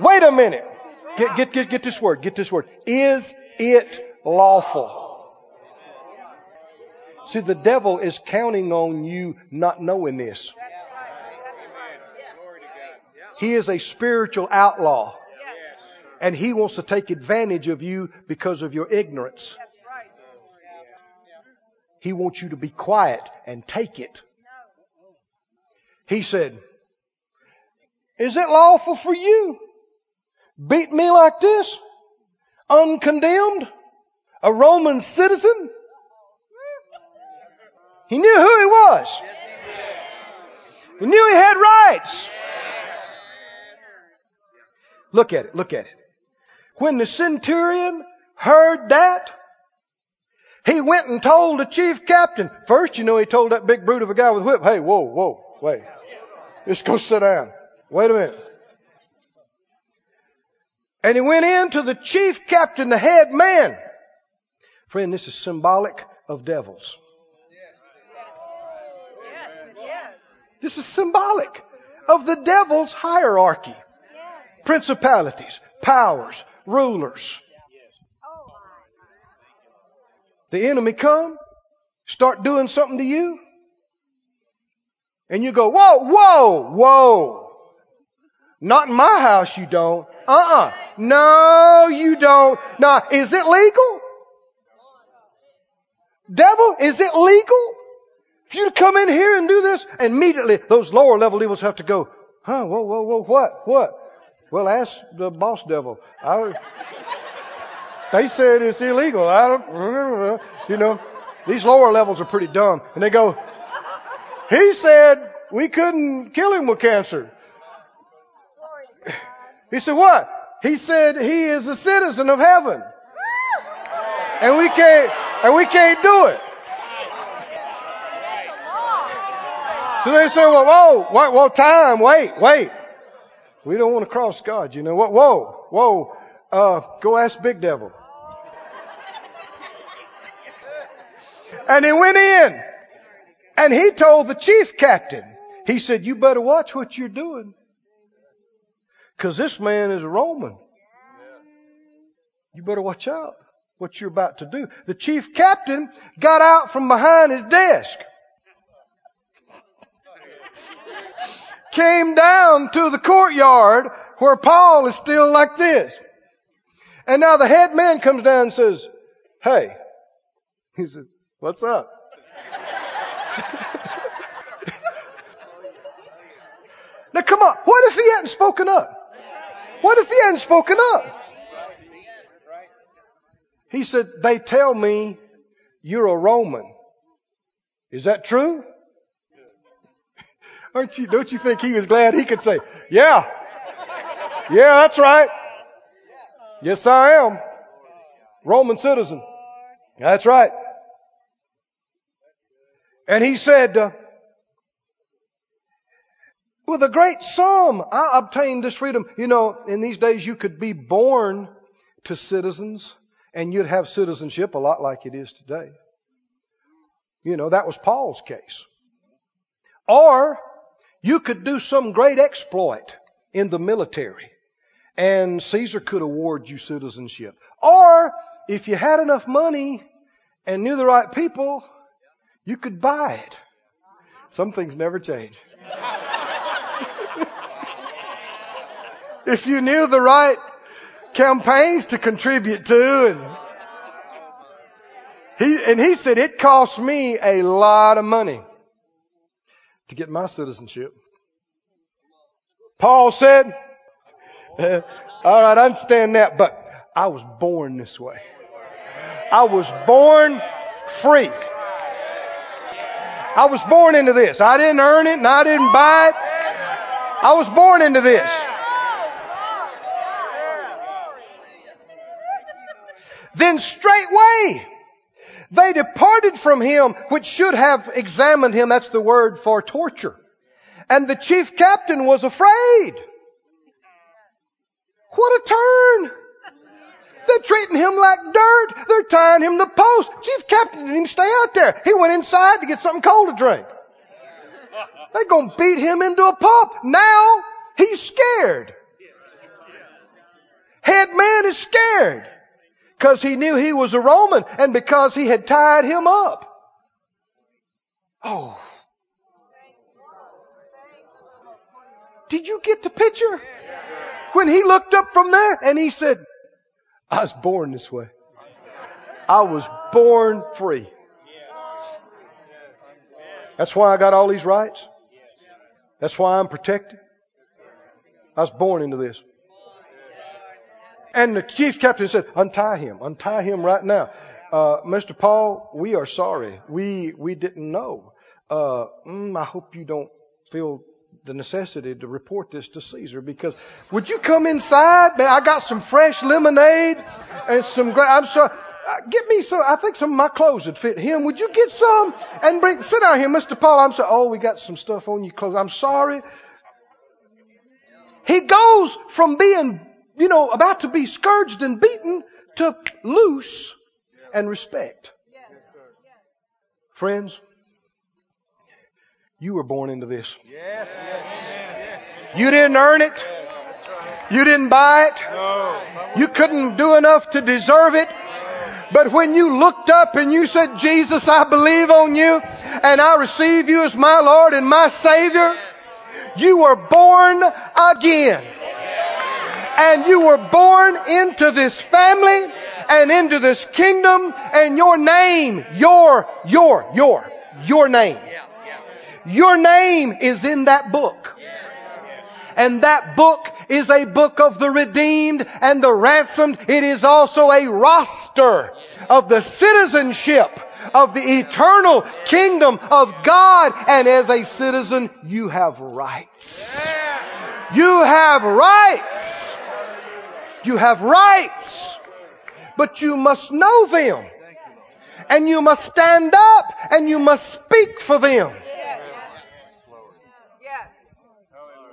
Wait a minute. Get, get, get, get this word. Get this word. Is it lawful? See, the devil is counting on you not knowing this. He is a spiritual outlaw. And he wants to take advantage of you because of your ignorance. He wants you to be quiet and take it. He said, Is it lawful for you? Beat me like this? Uncondemned? A Roman citizen? He knew who he was. He knew he had rights. Look at it, look at it. When the centurion heard that, he went and told the chief captain. First, you know, he told that big brute of a guy with a whip, hey, whoa, whoa, wait. Just go sit down. Wait a minute. And he went in to the chief captain, the head man. Friend, this is symbolic of devils. This is symbolic of the devil's hierarchy. Principalities, powers, rulers. The enemy come, start doing something to you, and you go, whoa, whoa, whoa. Not in my house you don't. Uh-uh. No, you don't. Now, is it legal? Devil, is it legal? If you come in here and do this, immediately those lower level devils have to go, huh, whoa, whoa, whoa, what, what? Well, ask the boss devil. I, they said it's illegal. I don't, you know, these lower levels are pretty dumb. And they go, he said we couldn't kill him with cancer. He said, what? He said he is a citizen of heaven. And we can't, and we can't do it. So they say, well, whoa, whoa, whoa, time, wait, wait. We don't want to cross God, you know what? Whoa, whoa, uh, go ask Big Devil. And he went in and he told the chief captain, he said, you better watch what you're doing. Cause this man is a Roman. You better watch out what you're about to do. The chief captain got out from behind his desk. Came down to the courtyard where Paul is still like this. And now the head man comes down and says, Hey, he said, What's up? now come on, what if he hadn't spoken up? What if he hadn't spoken up? He said, They tell me you're a Roman. Is that true? Aren't you, don't you think he was glad he could say, yeah, yeah, that's right. Yes, I am. Roman citizen. That's right. And he said, uh, with a great sum, I obtained this freedom. You know, in these days you could be born to citizens and you'd have citizenship a lot like it is today. You know, that was Paul's case. Or you could do some great exploit in the military and Caesar could award you citizenship. Or if you had enough money and knew the right people, you could buy it. Some things never change. if you knew the right campaigns to contribute to and he, and he said it cost me a lot of money to get my citizenship. Paul said, all right, I understand that, but I was born this way. I was born free. I was born into this. I didn't earn it and I didn't buy it. I was born into this. Then straightway they departed from him, which should have examined him. That's the word for torture. And the chief captain was afraid. What a turn! They're treating him like dirt. They're tying him to the post. Chief captain didn't even stay out there. He went inside to get something cold to drink. They're gonna beat him into a pulp. Now he's scared. Head man is scared. Because he knew he was a Roman and because he had tied him up. Oh. Did you get the picture? When he looked up from there and he said, I was born this way. I was born free. That's why I got all these rights. That's why I'm protected. I was born into this. And the chief captain said, untie him, untie him right now. Uh, Mr. Paul, we are sorry. We, we didn't know. Uh, mm, I hope you don't feel the necessity to report this to Caesar because would you come inside? Man, I got some fresh lemonade and some great, I'm sorry. Uh, get me some, I think some of my clothes would fit him. Would you get some and bring, sit down here, Mr. Paul. I'm sorry. Oh, we got some stuff on your clothes. I'm sorry. He goes from being you know, about to be scourged and beaten to loose and respect. Friends, you were born into this. You didn't earn it. You didn't buy it. You couldn't do enough to deserve it. But when you looked up and you said, Jesus, I believe on you and I receive you as my Lord and my Savior, you were born again and you were born into this family and into this kingdom and your name, your, your, your, your name. Your name is in that book. And that book is a book of the redeemed and the ransomed. It is also a roster of the citizenship of the eternal kingdom of God. And as a citizen, you have rights. You have rights. You have rights, but you must know them. And you must stand up and you must speak for them.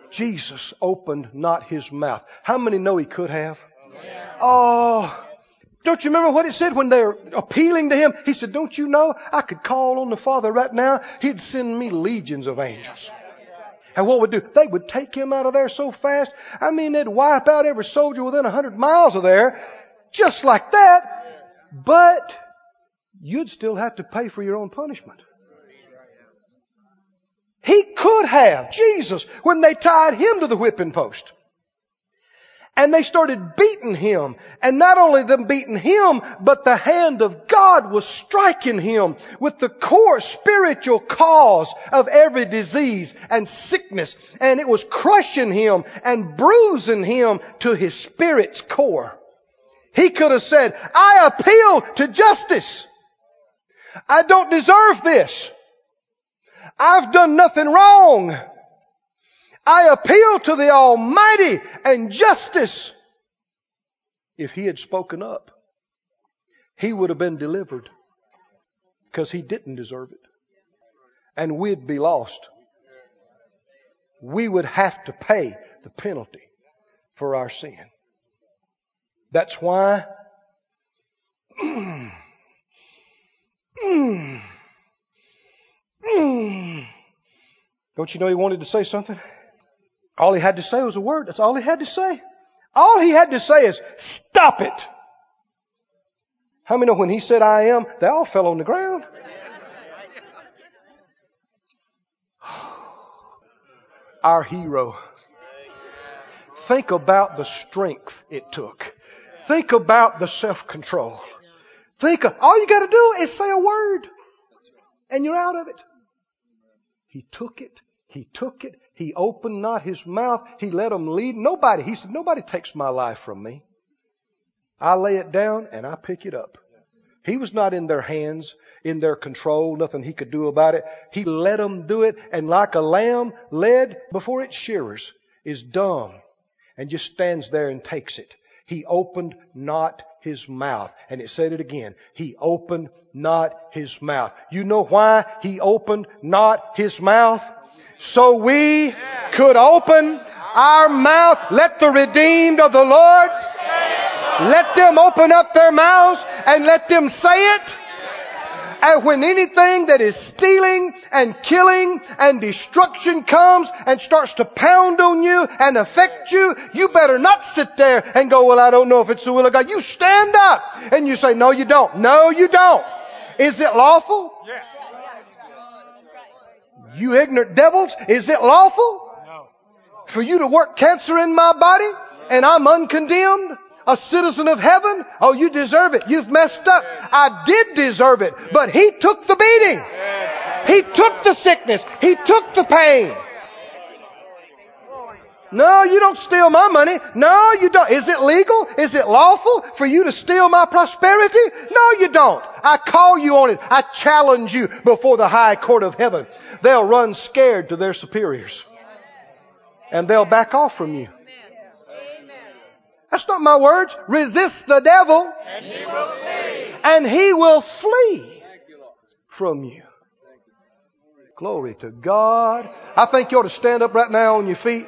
Jesus opened not his mouth. How many know he could have? Oh, don't you remember what it said when they're appealing to him? He said, don't you know I could call on the Father right now? He'd send me legions of angels. And what would do? They would take him out of there so fast. I mean, they'd wipe out every soldier within a hundred miles of there, just like that. But you'd still have to pay for your own punishment. He could have, Jesus, when they tied him to the whipping post. And they started beating him. And not only them beating him, but the hand of God was striking him with the core spiritual cause of every disease and sickness. And it was crushing him and bruising him to his spirit's core. He could have said, I appeal to justice. I don't deserve this. I've done nothing wrong. I appeal to the Almighty and justice. If he had spoken up, he would have been delivered because he didn't deserve it. And we'd be lost. We would have to pay the penalty for our sin. That's why don't you know he wanted to say something? All he had to say was a word. That's all he had to say. All he had to say is, stop it. How many know when he said, I am, they all fell on the ground? Our hero. Think about the strength it took. Think about the self-control. Think of, all you gotta do is say a word and you're out of it. He took it. He took it. He opened not his mouth. He let them lead. Nobody, he said, nobody takes my life from me. I lay it down and I pick it up. He was not in their hands, in their control, nothing he could do about it. He let them do it and like a lamb led before its shearers is dumb and just stands there and takes it. He opened not his mouth. And it said it again. He opened not his mouth. You know why he opened not his mouth? So we could open our mouth. Let the redeemed of the Lord, let them open up their mouths and let them say it. And when anything that is stealing and killing and destruction comes and starts to pound on you and affect you, you better not sit there and go, well, I don't know if it's the will of God. You stand up and you say, no, you don't. No, you don't. Is it lawful? You ignorant devils, is it lawful? For you to work cancer in my body and I'm uncondemned? a citizen of heaven? Oh, you deserve it. You've messed up. I did deserve it, but He took the beating. He took the sickness. He took the pain. No, you don't steal my money. No, you don't. Is it legal? Is it lawful for you to steal my prosperity? No, you don't. I call you on it. I challenge you before the high court of heaven. They'll run scared to their superiors. And they'll back off from you. That's not my words. Resist the devil. And he will flee. And he will flee from you. Glory to God. I think you ought to stand up right now on your feet